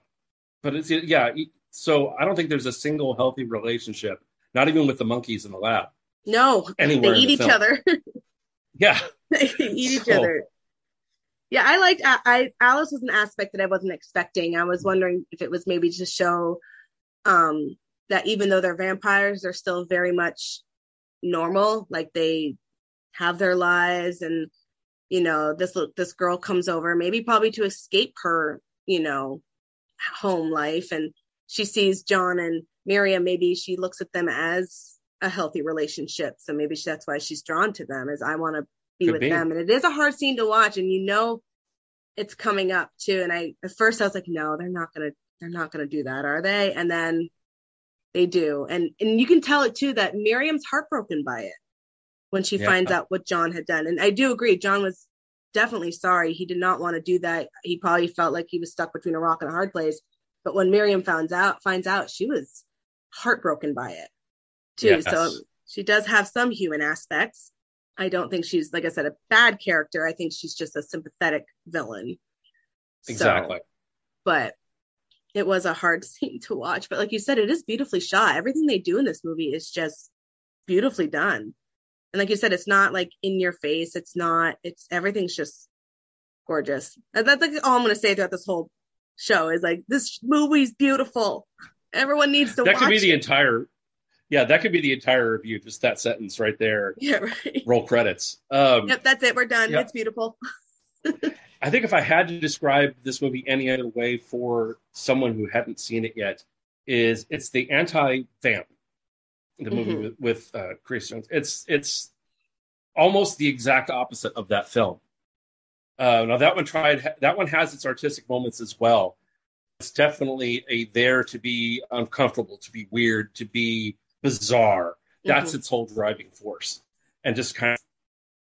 but it's yeah so i don't think there's a single healthy relationship not even with the monkeys in the lab no anywhere they eat the each film. other <laughs> yeah they eat each other. Yeah, I liked I, I Alice was an aspect that I wasn't expecting. I was wondering if it was maybe to show um that even though they're vampires, they're still very much normal. Like they have their lives and you know, this this girl comes over, maybe probably to escape her, you know, home life and she sees John and Miriam, maybe she looks at them as a healthy relationship. So maybe that's why she's drawn to them is I want to be Could with be. them. And it is a hard scene to watch and you know it's coming up too. And I at first I was like, no, they're not gonna they're not gonna do that, are they? And then they do. And and you can tell it too that Miriam's heartbroken by it when she Yeah. finds out what John had done. And I do agree, John was definitely sorry. He did not want to do that. He probably felt like he was stuck between a rock and a hard place. But when Miriam finds out finds out, she was heartbroken by it too. Yes. So she does have some human aspects. I don't think she's like I said a bad character. I think she's just a sympathetic villain. So, exactly but it was a hard <laughs> scene to watch. But like you said, it is beautifully shot. Everything they do in this movie is just beautifully done. And like you said, it's not like in your face. It's not. It's everything's just gorgeous. And that's like all I'm gonna say throughout this whole show is like this movie's beautiful. Everyone needs to that could be the it. entire yeah that could be the entire review just that sentence right there <laughs> yeah, right. roll credits um Yep, that's it. We're done. It's beautiful. <laughs> i think if i had to describe this movie any other way for someone who hadn't seen it yet is it's the anti-vamp the movie Mhm. with, with uh chris jones it's it's almost the exact opposite of that film uh now that one tried that one has its artistic moments as well It's definitely a there to be uncomfortable, to be weird, to be bizarre. That's Mhm. its whole driving force, and just kind of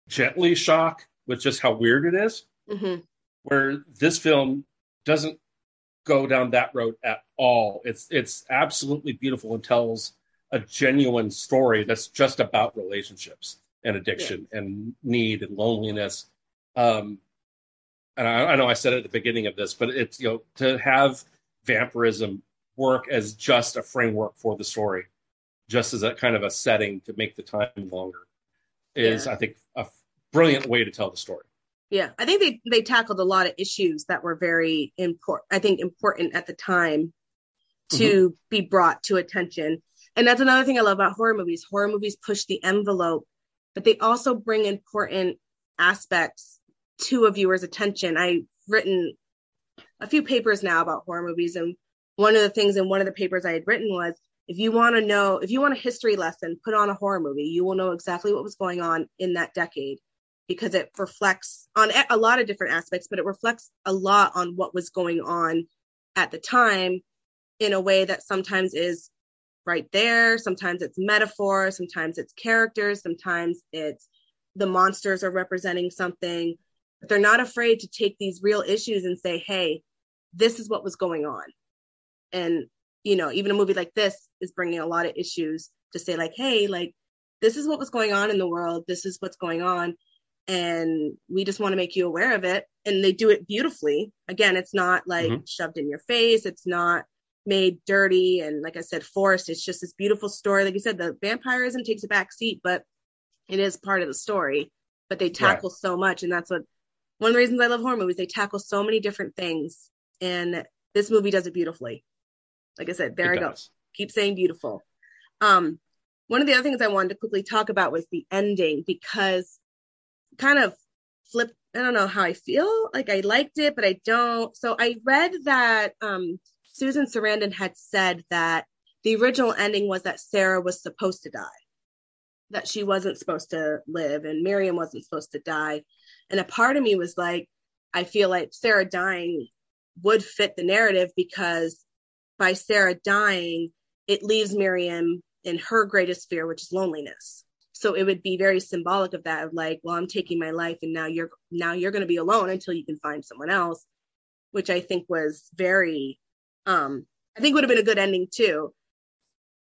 gently shock with just how weird it is. hmm Where this film doesn't go down that road at all. It's it's absolutely beautiful and tells a genuine story that's just about relationships and addiction and need and loneliness. Um, and I, I know I said it at the beginning of this, but it's you know to have vampirism work as just a framework for the story, just as a kind of a setting to make the time longer, is Yeah. I think a brilliant way to tell the story. Yeah, I think they they tackled a lot of issues that were very important. I think important at the time to mm-hmm. be brought to attention. And that's another thing I love about horror movies. Horror movies push the envelope, but they also bring important aspects to a viewer's attention. I've written a few papers now about horror movies, and one of the things in one of the papers I had written was if you want to know, if you want a history lesson, put on a horror movie. You will know exactly what was going on in that decade because it reflects on a- lot of different aspects, but it reflects a lot on what was going on at the time in a way that sometimes is right there. Sometimes it's metaphor, sometimes it's characters, sometimes it's the monsters are representing something. But they're not afraid to take these real issues and say, hey, this is what was going on. And, you know, even a movie like this is bringing a lot of issues to say, like, hey, like, this is what was going on in the world. This is what's going on. And we just want to make you aware of it. And they do it beautifully. Again, it's not like Mhm. shoved in your face. It's not made dirty and like I said, forced. It's just this beautiful story. Like you said, the vampirism takes a back seat, but it is part of the story. But they tackle so much, and that's what one of the reasons I love horror movies. They tackle so many different things, and this movie does it beautifully. Like I said, there It I go. Keep saying beautiful. Um, one of the other things I wanted to quickly talk about was the ending because kind of flip. I don't know how I feel. Like I liked it, but I don't. So I read that um, Susan Sarandon had said that the original ending was that Sarah was supposed to die, that she wasn't supposed to live, and Miriam wasn't supposed to die. And a part of me was like, I feel like Sarah dying would fit the narrative because by Sarah dying, it leaves Miriam in her greatest fear, which is loneliness. So it would be very symbolic of that, of like, well, I'm taking my life, and now you're now you're going to be alone until you can find someone else, which I think was very, um, I think would have been a good ending too.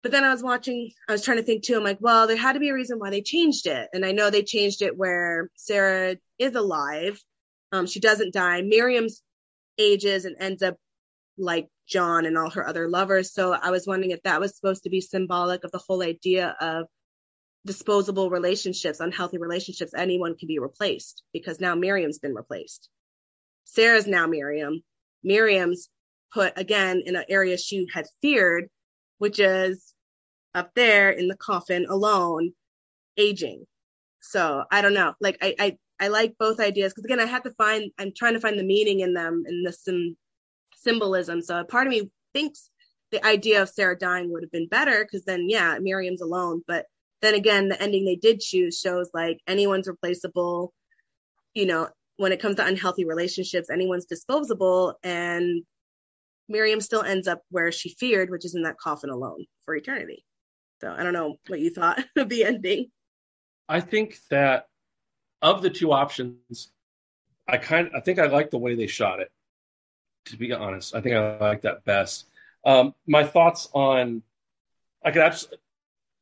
But then I was watching, I was trying to think too. I'm like, well, there had to be a reason why they changed it, and I know they changed it where Sarah is alive, um, she doesn't die. Miriam's ages and ends up like John and all her other lovers. So I was wondering if that was supposed to be symbolic of the whole idea of disposable relationships, unhealthy relationships. Anyone can be replaced because now Miriam's been replaced. Sarah's now Miriam. Miriam's put again in an area she had feared, which is up there in the coffin alone, aging. So I don't know. Like I I, I like both ideas because again I have to find I'm trying to find the meaning in them and the symbolism. So a part of me thinks the idea of Sarah dying would have been better because then yeah, Miriam's alone. But then again, the ending they did choose shows like anyone's replaceable. You know, when it comes to unhealthy relationships, anyone's disposable, and Miriam still ends up where she feared, which is in that coffin alone for eternity. So I don't know what you thought <laughs> of the ending. I think that of the two options, I kind of, I think I like the way they shot it. To be honest, I think I like that best. Um, my thoughts on I could actually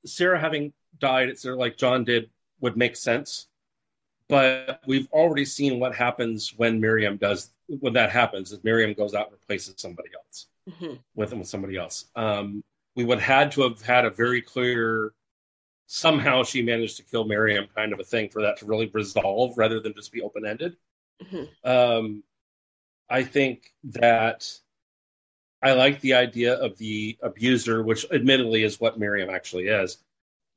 Sarah having died, of like John did, would make sense. But we've already seen what happens when Miriam does when that happens. Is Miriam goes out and replaces somebody else Mm-hmm. with with somebody else. Um, we would had to have had a very clear somehow she managed to kill Miriam kind of a thing for that to really resolve rather than just be open ended. Mm-hmm. Um, I think that I like the idea of the abuser, which admittedly is what Miriam actually is.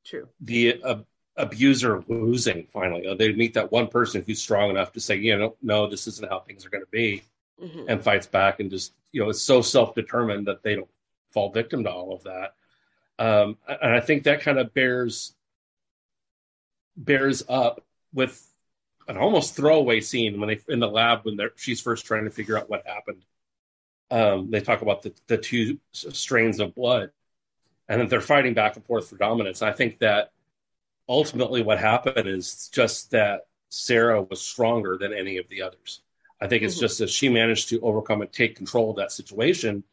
True. The uh, abuser losing finally. Uh, They meet that one person who's strong enough to say, you know, no, this isn't how things are going to be, Mm-hmm. and fights back and just, you know, is so self determined that they don't fall victim to all of that. Um, and I think that kind of bears bears up with an almost throwaway scene when they in the lab when they're she's first trying to figure out what happened um, they talk about the, the two strains of blood and that they're fighting back and forth for dominance. I think that ultimately what happened is just that Sarah was stronger than any of the others. I think it's mm-hmm. just that she managed to overcome and take control of that situation,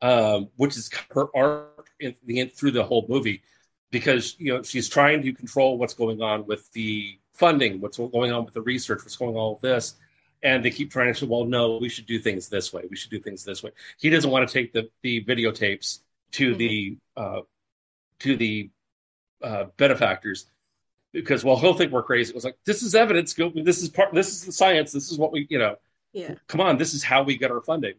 um, which is her arc in the, through the whole movie, because you know she's trying to control what's going on with the funding, what's going on with the research, what's going on with this, and they keep trying to say, well, no, we should do things this way. We should do things this way. He doesn't want to take the the videotapes to mm-hmm. the uh, to the uh, benefactors because well he'll think we're crazy. It was like this is evidence. Go. This is part. This is the science. This is what we you know. Yeah. Come on, this is how we get our funding.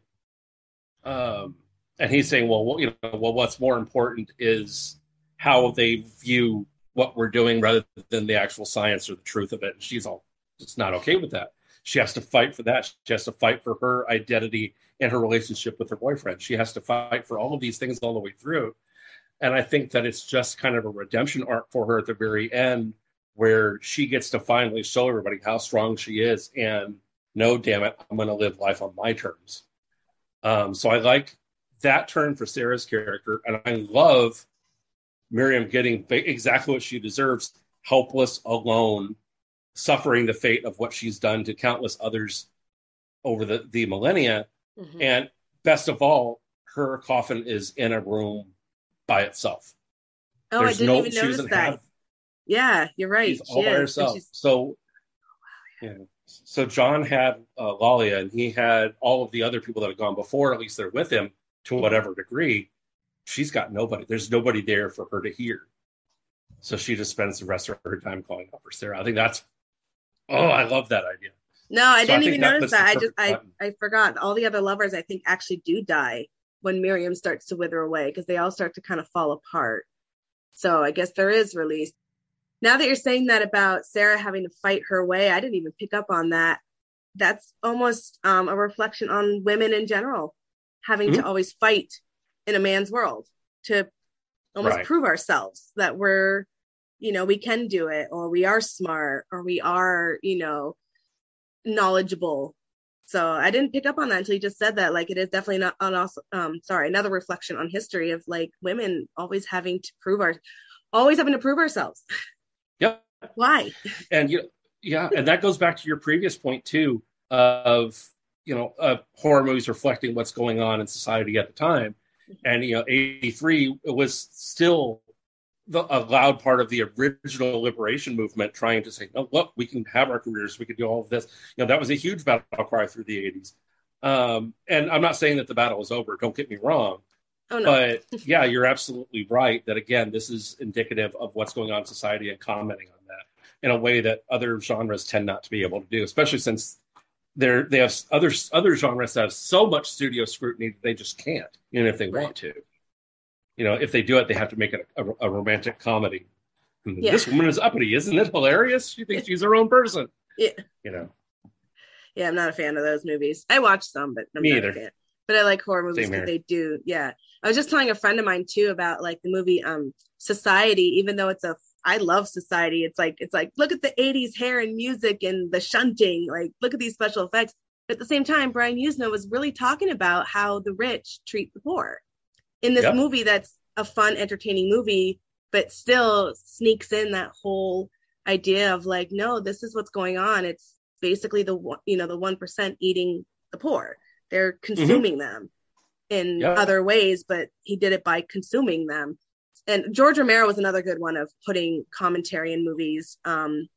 Um, and he's saying, well, you know, well, what's more important is how they view what we're doing rather than the actual science or the truth of it. And she's all, it's not okay with that. She has to fight for that. She has to fight for her identity and her relationship with her boyfriend. She has to fight for all of these things all the way through. And I think that it's just kind of a redemption arc for her at the very end where she gets to finally show everybody how strong she is and no, damn it, I'm going to live life on my terms. Um, so I like that turn for Sarah's character, and I love Miriam getting exactly what she deserves helpless, alone, suffering the fate of what she's done to countless others over the, the millennia. Mm-hmm. And best of all, her coffin is in a room by itself. Oh, There's I didn't no, even notice that. Have, yeah, you're right. She's all by herself. So, yeah so John had uh, Lollia, and he had all of the other people that had gone before. At least they're with him to whatever degree. She's got nobody. There's nobody there for her to hear. So she just spends the rest of her time calling up for Sarah. I think that's. Oh, I love that idea. No, I so didn't I even that notice that. I just I, I forgot. All the other lovers, I think, actually do die when Miriam starts to wither away because they all start to kind of fall apart. So I guess there is release now that you're saying that about Sarah having to fight her way, I didn't even pick up on that. That's almost um, a reflection on women in general, having mm-hmm. to always fight in a man's world to almost right. prove ourselves that we're, you know, we can do it, or we are smart, or we are, you know, knowledgeable. So I didn't pick up on that until you just said that. Like it is definitely not on also, um, sorry, another reflection on history of like women always having to prove our, always having to prove ourselves. Yep. Why? And you, yeah, and that goes back to your previous point too of you know uh, horror movies reflecting what's going on in society at the time, and you know, '83 was still the, a loud part of the original liberation movement, trying to say, "No, look, we can have our careers, we can do all of this." You know, that was a huge battle cry through the '80s. Um, and I'm not saying that the battle is over. Don't get me wrong. Oh, no. But <laughs> yeah, you're absolutely right that again, this is indicative of what's going on in society and commenting on that in a way that other genres tend not to be able to do, especially since they're they have other other genres that have so much studio scrutiny that they just can't, even if they right. want to. You know, if they do it, they have to make it a, a, a romantic comedy. Yeah. This woman is uppity, isn't it hilarious? She thinks she's her own person. Yeah. You know. Yeah, I'm not a fan of those movies. I watch some, but I'm Me either but I like horror movies because they do. Yeah, I was just telling a friend of mine too about like the movie um Society. Even though it's a, I love Society. It's like it's like look at the '80s hair and music and the shunting. Like look at these special effects. But at the same time, Brian Yuzna was really talking about how the rich treat the poor in this yep. movie. That's a fun, entertaining movie, but still sneaks in that whole idea of like, no, this is what's going on. It's basically the you know the one percent eating the poor they're mm-hmm. consuming mm-hmm. them in yeah. other ways, but he did it by consuming them. And George Romero was another good one of putting commentary in movies um,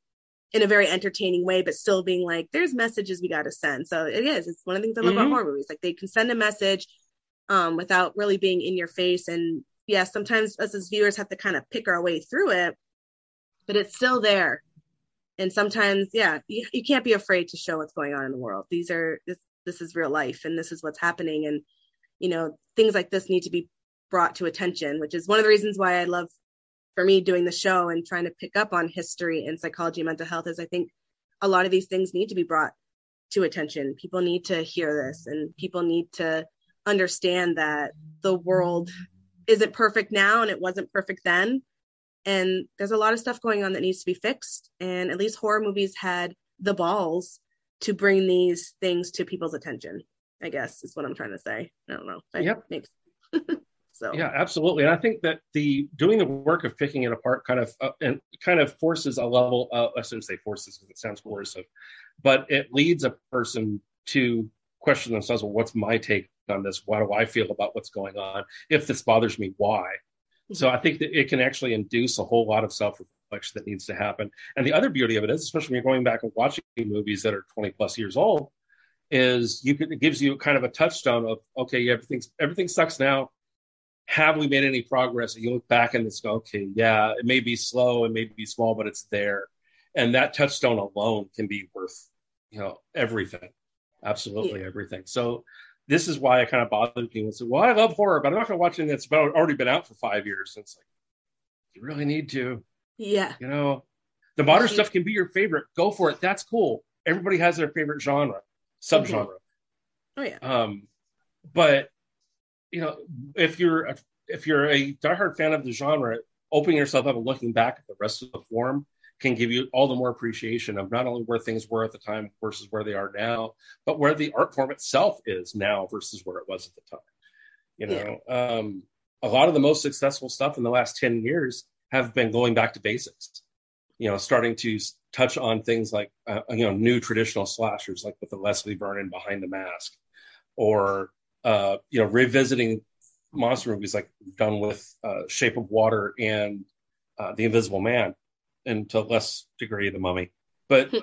in a very entertaining way, but still being like, there's messages we got to send. So it is. It's one of the things I love mm-hmm. about horror movies. Like they can send a message um, without really being in your face. And yeah, sometimes us as viewers have to kind of pick our way through it, but it's still there. And sometimes, yeah, you, you can't be afraid to show what's going on in the world. These are this, this is real life and this is what's happening and you know things like this need to be brought to attention which is one of the reasons why i love for me doing the show and trying to pick up on history and psychology and mental health is i think a lot of these things need to be brought to attention people need to hear this and people need to understand that the world isn't perfect now and it wasn't perfect then and there's a lot of stuff going on that needs to be fixed and at least horror movies had the balls to bring these things to people's attention. I guess is what I'm trying to say. I don't know. yep. Makes <laughs> so yeah, absolutely. And I think that the doing the work of picking it apart kind of uh, and kind of forces a level. Of, I shouldn't say forces because it sounds coercive, but it leads a person to question themselves. Well, what's my take on this? Why do I feel about what's going on? If this bothers me, why? Mm-hmm. So I think that it can actually induce a whole lot of self reflection that needs to happen. And the other beauty of it is, especially when you're going back and watching movies that are 20 plus years old, is you can, it gives you kind of a touchstone of okay, everything's everything sucks now. Have we made any progress? And you look back and it's okay, yeah, it may be slow, it may be small, but it's there. And that touchstone alone can be worth, you know, everything. Absolutely everything. So this is why I kind of bothered me and said, Well, I love horror, but I'm not gonna watch anything that's about, already been out for five years. And it's like, you really need to. Yeah. You know, the modern stuff can be your favorite. Go for it. That's cool. Everybody has their favorite genre, subgenre. Mm-hmm. Oh yeah. Um, but you know, if you're a, if you're a diehard fan of the genre, opening yourself up and looking back at the rest of the form can give you all the more appreciation of not only where things were at the time versus where they are now, but where the art form itself is now versus where it was at the time. You know, yeah. um, a lot of the most successful stuff in the last 10 years have been going back to basics, you know, starting to touch on things like, uh, you know, new traditional slashers, like with the Leslie Vernon Behind the Mask, or, uh, you know, revisiting monster movies like done with uh, Shape of Water and uh, The Invisible Man and to less degree the mummy. But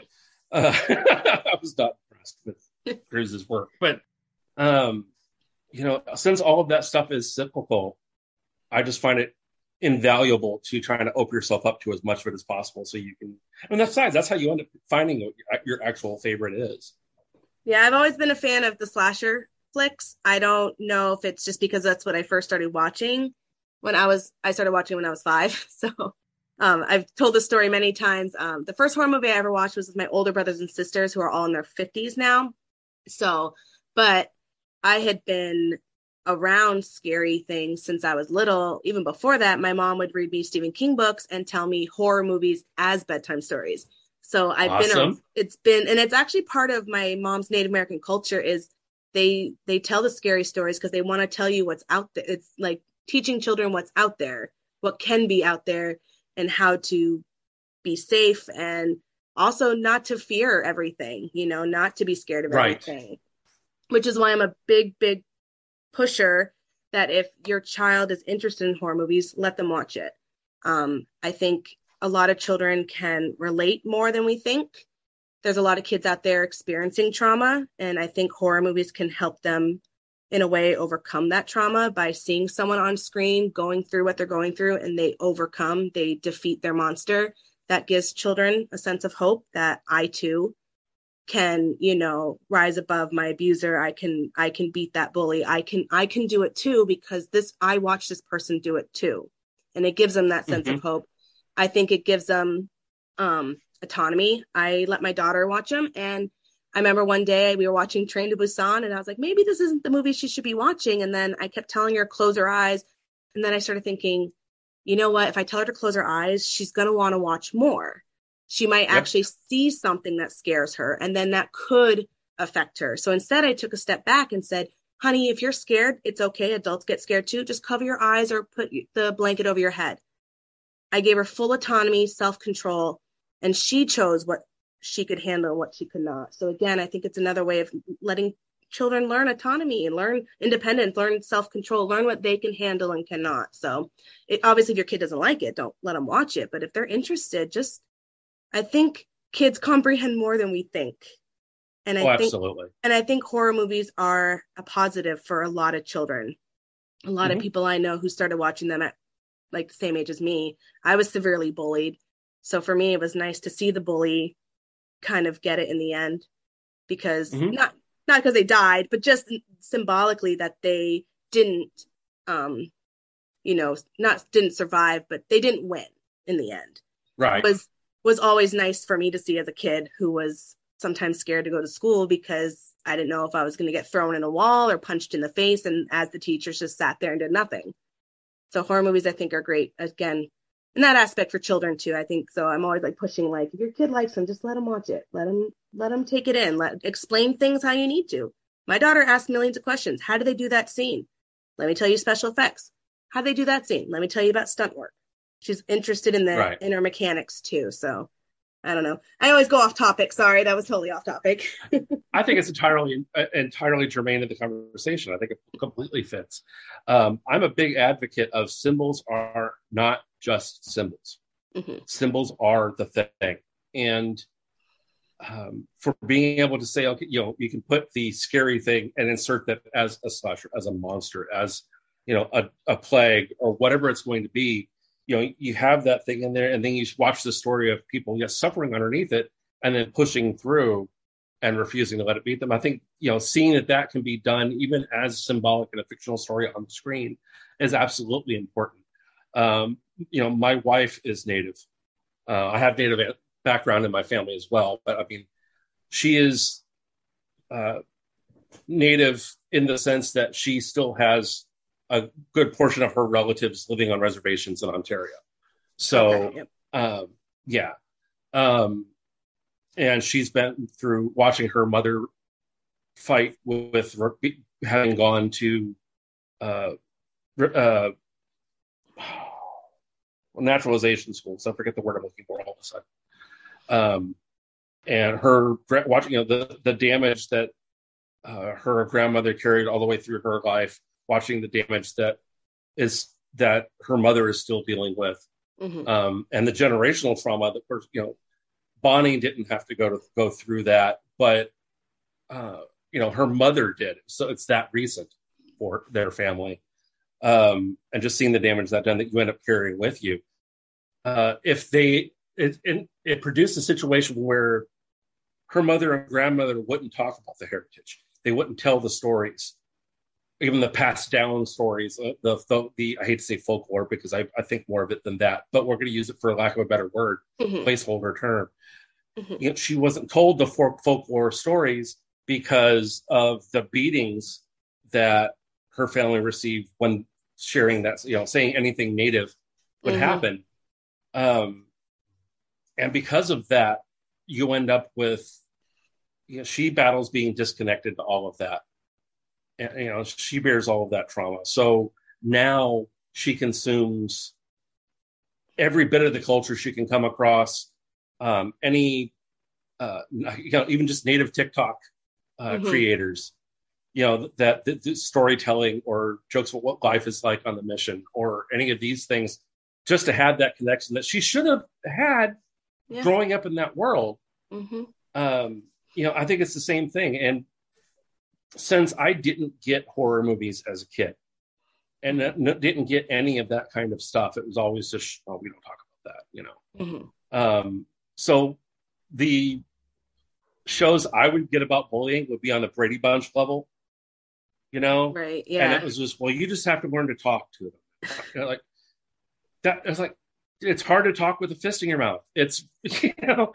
uh, <laughs> I was not impressed with Cruise's work. But um, you know, since all of that stuff is cyclical, I just find it invaluable to trying to open yourself up to as much of it as possible, so you can. And besides, that's how you end up finding what your, your actual favorite is. Yeah, I've always been a fan of the slasher flicks. I don't know if it's just because that's what I first started watching when I was I started watching when I was five. <laughs> So um, I've told this story many times. Um, the first horror movie I ever watched was with my older brothers and sisters who are all in their 50s now. So, but I had been around scary things since I was little. Even before that, my mom would read me Stephen King books and tell me horror movies as bedtime stories. So I've awesome. been, it's been, and it's actually part of my mom's Native American culture is they, they tell the scary stories because they want to tell you what's out there. It's like teaching children what's out there, what can be out there and how to be safe and also not to fear everything, you know, not to be scared of right. everything. Which is why I'm a big, big pusher that if your child is interested in horror movies, let them watch it. Um, I think a lot of children can relate more than we think. There's a lot of kids out there experiencing trauma, and I think horror movies can help them in a way overcome that trauma by seeing someone on screen going through what they're going through and they overcome, they defeat their monster. That gives children a sense of hope that I too can, you know, rise above my abuser. I can I can beat that bully. I can I can do it too because this I watch this person do it too. And it gives them that sense mm-hmm. of hope. I think it gives them um autonomy. I let my daughter watch them and I remember one day we were watching Train to Busan and I was like, maybe this isn't the movie she should be watching. And then I kept telling her, close her eyes. And then I started thinking, you know what? If I tell her to close her eyes, she's going to want to watch more. She might yep. actually see something that scares her and then that could affect her. So instead, I took a step back and said, honey, if you're scared, it's okay. Adults get scared too. Just cover your eyes or put the blanket over your head. I gave her full autonomy, self control, and she chose what she could handle what she could not. So again, I think it's another way of letting children learn autonomy and learn independence, learn self-control, learn what they can handle and cannot. So it, obviously if your kid doesn't like it, don't let them watch it. But if they're interested, just I think kids comprehend more than we think. And I oh, think, absolutely. And I think horror movies are a positive for a lot of children. A lot mm-hmm. of people I know who started watching them at like the same age as me. I was severely bullied. So for me, it was nice to see the bully kind of get it in the end because mm-hmm. not not because they died, but just symbolically that they didn't um you know, not didn't survive, but they didn't win in the end. Right. Was was always nice for me to see as a kid who was sometimes scared to go to school because I didn't know if I was going to get thrown in a wall or punched in the face and as the teachers just sat there and did nothing. So horror movies I think are great again in that aspect for children too. I think so. I'm always like pushing like if your kid likes them, just let them watch it. Let them let them take it in. Let explain things how you need to. My daughter asks millions of questions. How do they do that scene? Let me tell you special effects. How do they do that scene? Let me tell you about stunt work. She's interested in the Right. inner mechanics too. So I don't know. I always go off topic. Sorry, that was totally off topic. <laughs> I think it's entirely uh, entirely germane to the conversation. I think it completely fits. Um, I'm a big advocate of symbols are not just symbols. Mhm. Symbols are the thing, and um, for being able to say, okay, you know, you can put the scary thing and insert that as a slasher, as a monster, as you know, a, a plague or whatever it's going to be. You know, you have that thing in there, and then you watch the story of people, yes, suffering underneath it, and then pushing through and refusing to let it beat them. I think you know, seeing that that can be done even as symbolic in a fictional story on the screen is absolutely important. Um, you know, my wife is native. Uh, I have native background in my family as well, but I mean, she is uh, native in the sense that she still has a good portion of her relatives living on reservations in Ontario. So, Okay, yep. um, yeah. Um, and she's been through watching her mother fight with, with having gone to uh, uh, naturalization school. So I forget the word I'm looking for all of a sudden. Um, and her watching, you know, the the damage that uh, her grandmother carried all the way through her life, watching the damage that is that her mother is still dealing with, Mhm. um, and the generational trauma that you know, Bonnie didn't have to go to go through that, but uh, you know, her mother did. So it's that recent for their family, um, and just seeing the damage that done that you end up carrying with you. Uh, if they it, it it produced a situation where her mother and grandmother wouldn't talk about the heritage, they wouldn't tell the stories, even the passed down stories. uh, The the, the I hate to say folklore because I, I think more of it than that, but we're going to use it for lack of a better word, Mhm. placeholder term. Mhm. You know, she wasn't told the folk- folklore stories because of the beatings that her family received when sharing that, you know, saying anything native would Mhm. happen. Um, and because of that, you end up with, you know, she battles being disconnected to all of that. And, you know, she bears all of that trauma. So now she consumes every bit of the culture she can come across, um, any, uh, you know, even just native TikTok uh, Mhm. creators, you know, that, that, that storytelling or jokes about what life is like on the mission or any of these things, just to have that connection that she should have had Yeah. growing up in that world. Mhm. Um, you know, I think it's the same thing. And since I didn't get horror movies as a kid and n- didn't get any of that kind of stuff, it was always just, oh, we don't talk about that, you know. Mhm. Um, so the shows I would get about bullying would be on the Brady Bunch level, you know, Right. Yeah. And it was just, well, you just have to learn to talk to them. You know, like that. It's like it's hard to talk with a fist in your mouth. It's <laughs> you know,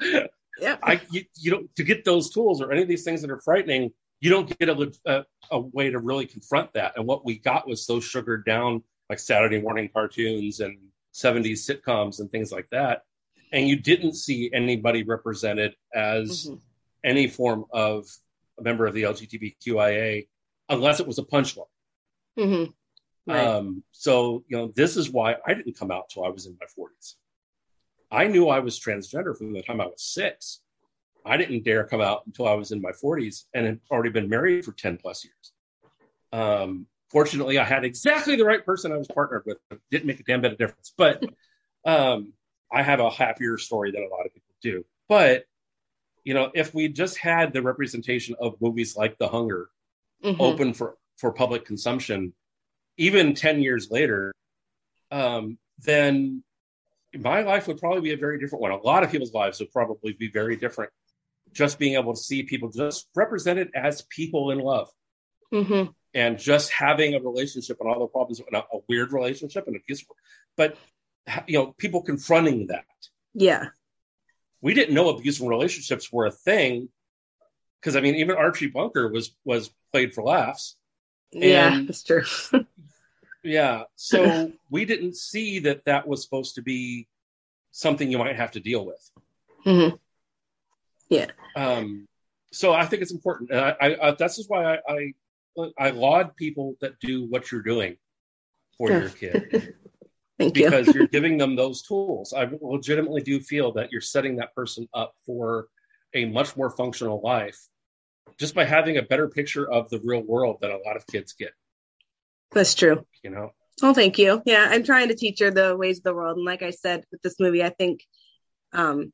yeah. I you, you don't to get those tools or any of these things that are frightening. You don't get a, a a way to really confront that. And what we got was so sugared down, like Saturday morning cartoons and '70s sitcoms and things like that. And you didn't see anybody represented as Mhm. any form of a member of the LGBTQIA unless it was a punchline. Mhm. Right. Um, so, you know, this is why I didn't come out till I was in my 40s. I knew I was transgender from the time I was six. I didn't dare come out until I was in my 40s and had already been married for 10 plus years. Um, fortunately, I had exactly the right person I was partnered with. It didn't make a damn bit of difference, but <laughs> um, I have a happier story than a lot of people do. But, you know, if we just had the representation of movies like The Hunger Mhm. open for for public consumption even 10 years later um, then my life would probably be a very different one a lot of people's lives would probably be very different just being able to see people just represented as people in love Mhm. and just having a relationship and all the problems a, a weird relationship and a abuse but you know people confronting that Yeah. we didn't know abusive relationships were a thing because i mean even archie bunker was was played for laughs Yeah. That's true. <laughs> Yeah. So we didn't see that that was supposed to be something you might have to deal with. Mhm. Um, so I think it's important. And I, I, I that's just why I, I I laud people that do what you're doing for your <laughs> kid. Thank because you. you're giving them those tools. I legitimately do feel that you're setting that person up for a much more functional life just by having a better picture of the real world than a lot of kids get. That's true. You know. Oh, thank you. Yeah, I'm trying to teach her the ways of the world, and like I said with this movie, I think, um,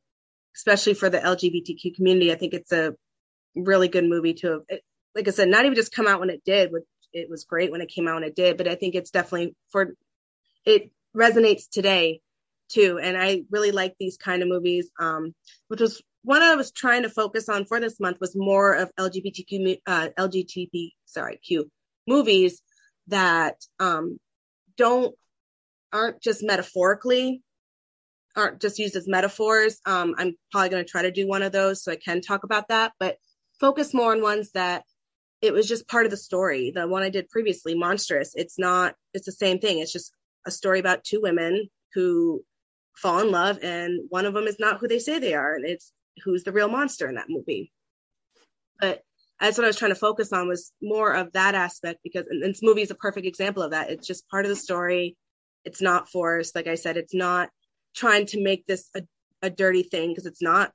especially for the LGBTQ community, I think it's a really good movie to have. Like I said, not even just come out when it did, which it was great when it came out when it did, but I think it's definitely for it resonates today too. And I really like these kind of movies. Um, which was one I was trying to focus on for this month was more of LGBTQ uh, sorry Q movies that um, don't aren't just metaphorically aren't just used as metaphors. Um, I'm probably going to try to do one of those so I can talk about that, but focus more on ones that it was just part of the story. The one I did previously, Monstrous, it's not, it's the same thing. It's just a story about two women who fall in love and one of them is not who they say they are and it's who's the real monster in that movie. But that's what i was trying to focus on was more of that aspect because and this movie is a perfect example of that. It's just part of the story. It's not forced. Like i said it's not trying to make this a, a dirty thing because it's not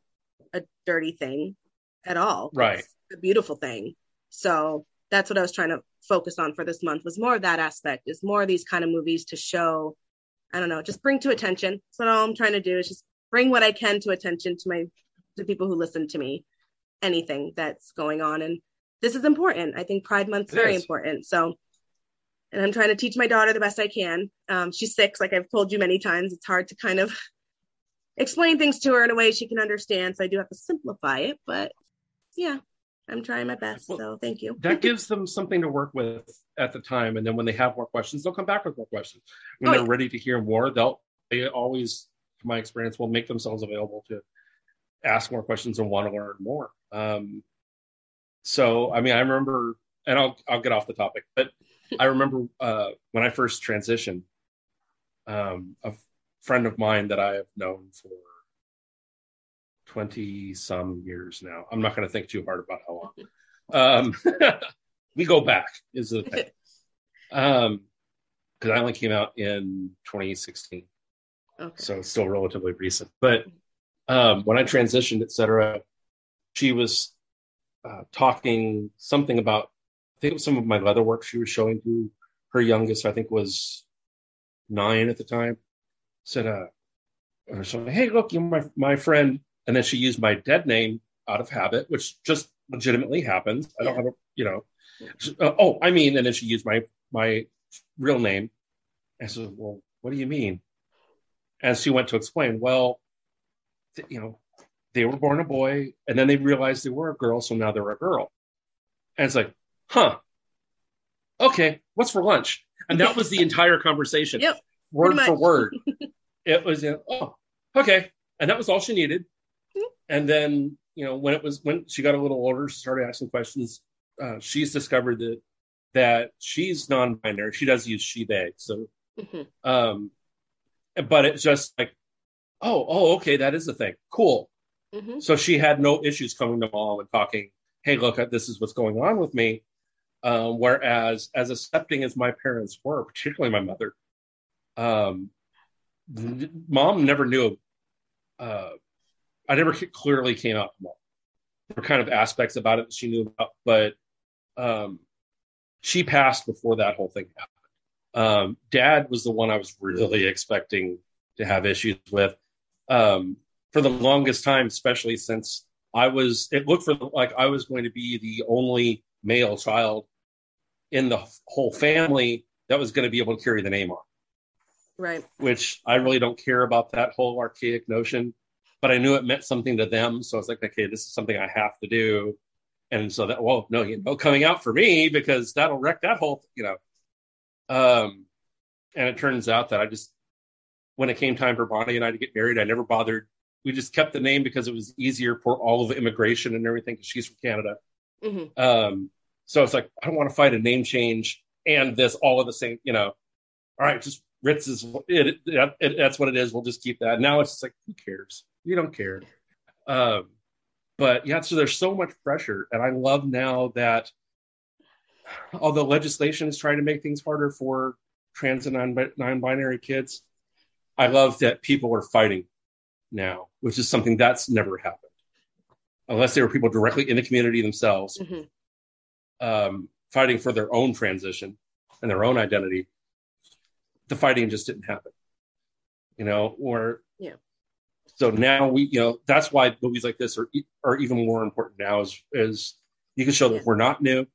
a dirty thing at all. Right. it's a beautiful thing. So that's what i was trying to focus on for this month was more of that aspect is more of these kind of movies to show i don't know just bring to attention. So all i'm trying to do is just bring what i can to attention to my to people who listen to me anything that's going on. And this is important. I think pride month is very important. So and i'm trying to teach my daughter the best i can. Um, she's six like i've told you many times. It's hard to kind of <laughs> explain things to her in a way she can understand. So i do have to simplify it but yeah i'm trying my best. Well, so thank you. that <laughs> gives them something to work with at the time. And then when they have more questions they'll come back with more questions. When oh, they're yeah. ready to hear more they'll they always from my experience will make themselves available to ask more questions and want to learn more. Um, so, I mean, I remember, and I'll I'll get off the topic, but I remember <laughs> uh, when I first transitioned, um, a friend of mine that I have known for twenty some years now. I'm not going to think too hard about how long. Um, <laughs> we go back is the thing. Um, because I only came out in 2016, okay. so it's still relatively recent. But um, when I transitioned, etc., she was uh, talking something about, I think it was some of my leather work she was showing to her youngest, I think was nine at the time. Said, uh, or something, hey, look, you're my, my friend. And then she used my dead name out of habit, which just legitimately happens. I don't have a, you know, uh, oh, I mean, and then she used my, my real name. I said, well, what do you mean? And she went to explain, well, you know, they were born a boy and then they realized they were a girl, so now they're a girl. And it's like, huh, okay, what's for lunch? And that was the entire conversation, yep, word for word. <laughs> it was, uh, oh, okay. And that was all she needed. Mm-hmm. And then, you know, when it was, when she got a little older, she started asking questions. Uh, she's discovered that, that she's non-binary. She does use she, they. So, mm-hmm. um, but it's just like, oh, oh, okay, that is the thing. Cool. Mm-hmm. So she had no issues coming to mom and talking, hey, look, this is what's going on with me. Um, whereas, as accepting as my parents were, particularly my mother, um, mom never knew. Uh, I never clearly came out to mom. There were kind of aspects about it that she knew about, but um, she passed before that whole thing happened. Um, dad was the one I was really <laughs> expecting to have issues with um, for the longest time, especially since I was, it looked for like I was going to be the only male child in the whole family that was going to be able to carry the name on. Right. Which I really don't care about that whole archaic notion, but I knew it meant something to them. So I was like, okay, this is something I have to do. And so that, well, no, you know, coming out for me because that'll wreck that whole, you know. Um, and it turns out that I just when it came time for Bonnie and I to get married, I never bothered. We just kept the name because it was easier for all of the immigration and everything because she's from Canada. Mm-hmm. Um, so it's like, I don't want to fight a name change and this all of the same, you know, all right, just Ritz is it, it, it, that's what it is. We'll just keep that. Now it's just like, who cares? You don't care. Um, but yeah, so there's so much pressure, and I love now that although legislation is trying to make things harder for trans and non-binary kids, I love that people are fighting now, which is something that's never happened, unless they were people directly in the community themselves, mm-hmm. um, fighting for their own transition and their own identity. The fighting just didn't happen, you know. Or yeah. So now we, you know, that's why movies like this are are even more important now. Is is you can show that we're not new.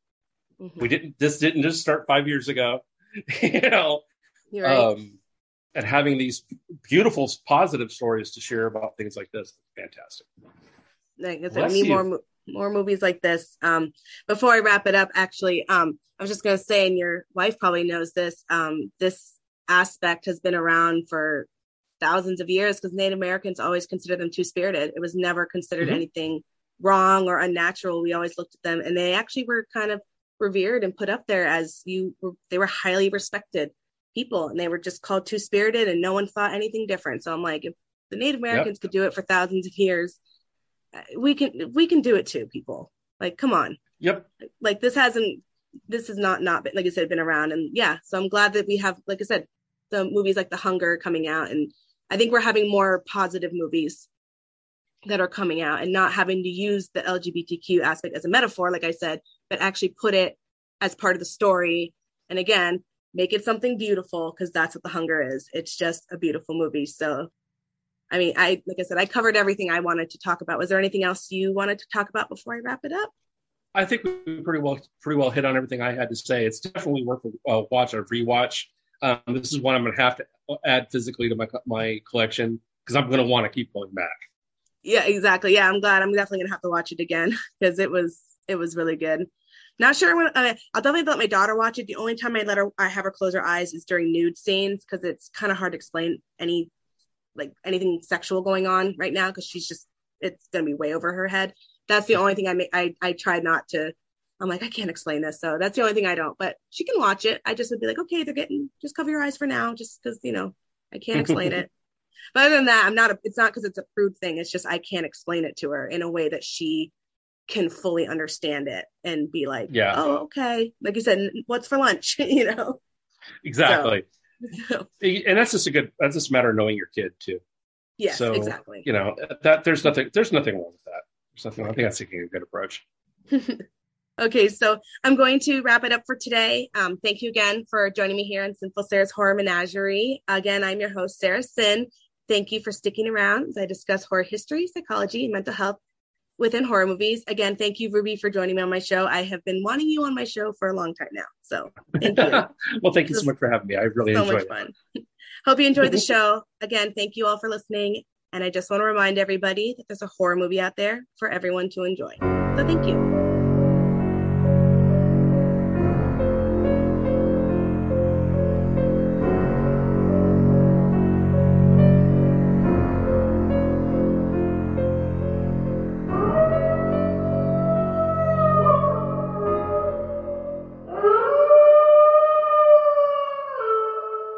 Mm-hmm. We didn't. This didn't just start five years ago. <laughs> you know. You're right. Um, and having these beautiful, positive stories to share about things like this, fantastic. Like I said, need more more movies like this. Um, before I wrap it up, actually, um, I was just going to say, and your wife probably knows this. Um, this aspect has been around for thousands of years because Native Americans always considered them two spirited. It was never considered mm-hmm. anything wrong or unnatural. We always looked at them, and they actually were kind of revered and put up there as you. Were, they were highly respected people and they were just called two spirited and no one thought anything different. So i'm like if the native americans yep. could do it for thousands of years uh, we can we can do it too people. Like come on. Yep. Like this hasn't this has not not been like i said been around. And yeah so i'm glad that we have like i said the movies like the hunger coming out and i think we're having more positive movies that are coming out and not having to use the lgbtq aspect as a metaphor like i said but actually put it as part of the story. And again make it something beautiful because that's what the hunger is. It's just a beautiful movie. So i mean i like i said i covered everything i wanted to talk about. Was there anything else you wanted to talk about before i wrap it up? I think we pretty well pretty well hit on everything i had to say. It's definitely worth a uh, watch or rewatch. Um, this is one i'm going to have to add physically to my my collection because i'm going to want to keep going back. Yeah exactly. Yeah i'm glad. I'm definitely going to have to watch it again because it was it was really good not sure when uh, I'll definitely let my daughter watch it. The only time I let her, I have her close her eyes is during nude scenes because it's kind of hard to explain any like anything sexual going on right now because she's just it's gonna be way over her head. That's the only thing I make. I I try not to. I'm like I can't explain this, so that's the only thing I don't. But she can watch it. I just would be like, okay, they're getting just cover your eyes for now, just because you know I can't explain it. <laughs> But other than that, I'm not. A, it's not because it's a prude thing. It's just I can't explain it to her in a way that she can fully understand it and be like, yeah, oh, okay. Like you said, what's for lunch? <laughs> you know? Exactly. So, <laughs> and that's just a good, that's just a matter of knowing your kid too. Yeah, so, exactly. You know, that there's nothing, there's nothing wrong with that. There's nothing, I think that's taking a good approach. <laughs> okay, so I'm going to wrap it up for today. Um, thank you again for joining me here on Sinful Sarah's Horror Menagerie. Again, I'm your host, Sarah Sin. Thank you for sticking around as I discuss horror history, psychology, and mental health within horror movies. Again, thank you, Ruby, for joining me on my show. I have been wanting you on my show for a long time now. So thank you. <laughs> well, thank you so much for having me. I really so enjoyed much it. fun. <laughs> Hope you enjoyed the <laughs> show. Again, thank you all for listening. And I just want to remind everybody that there's a horror movie out there for everyone to enjoy. So thank you.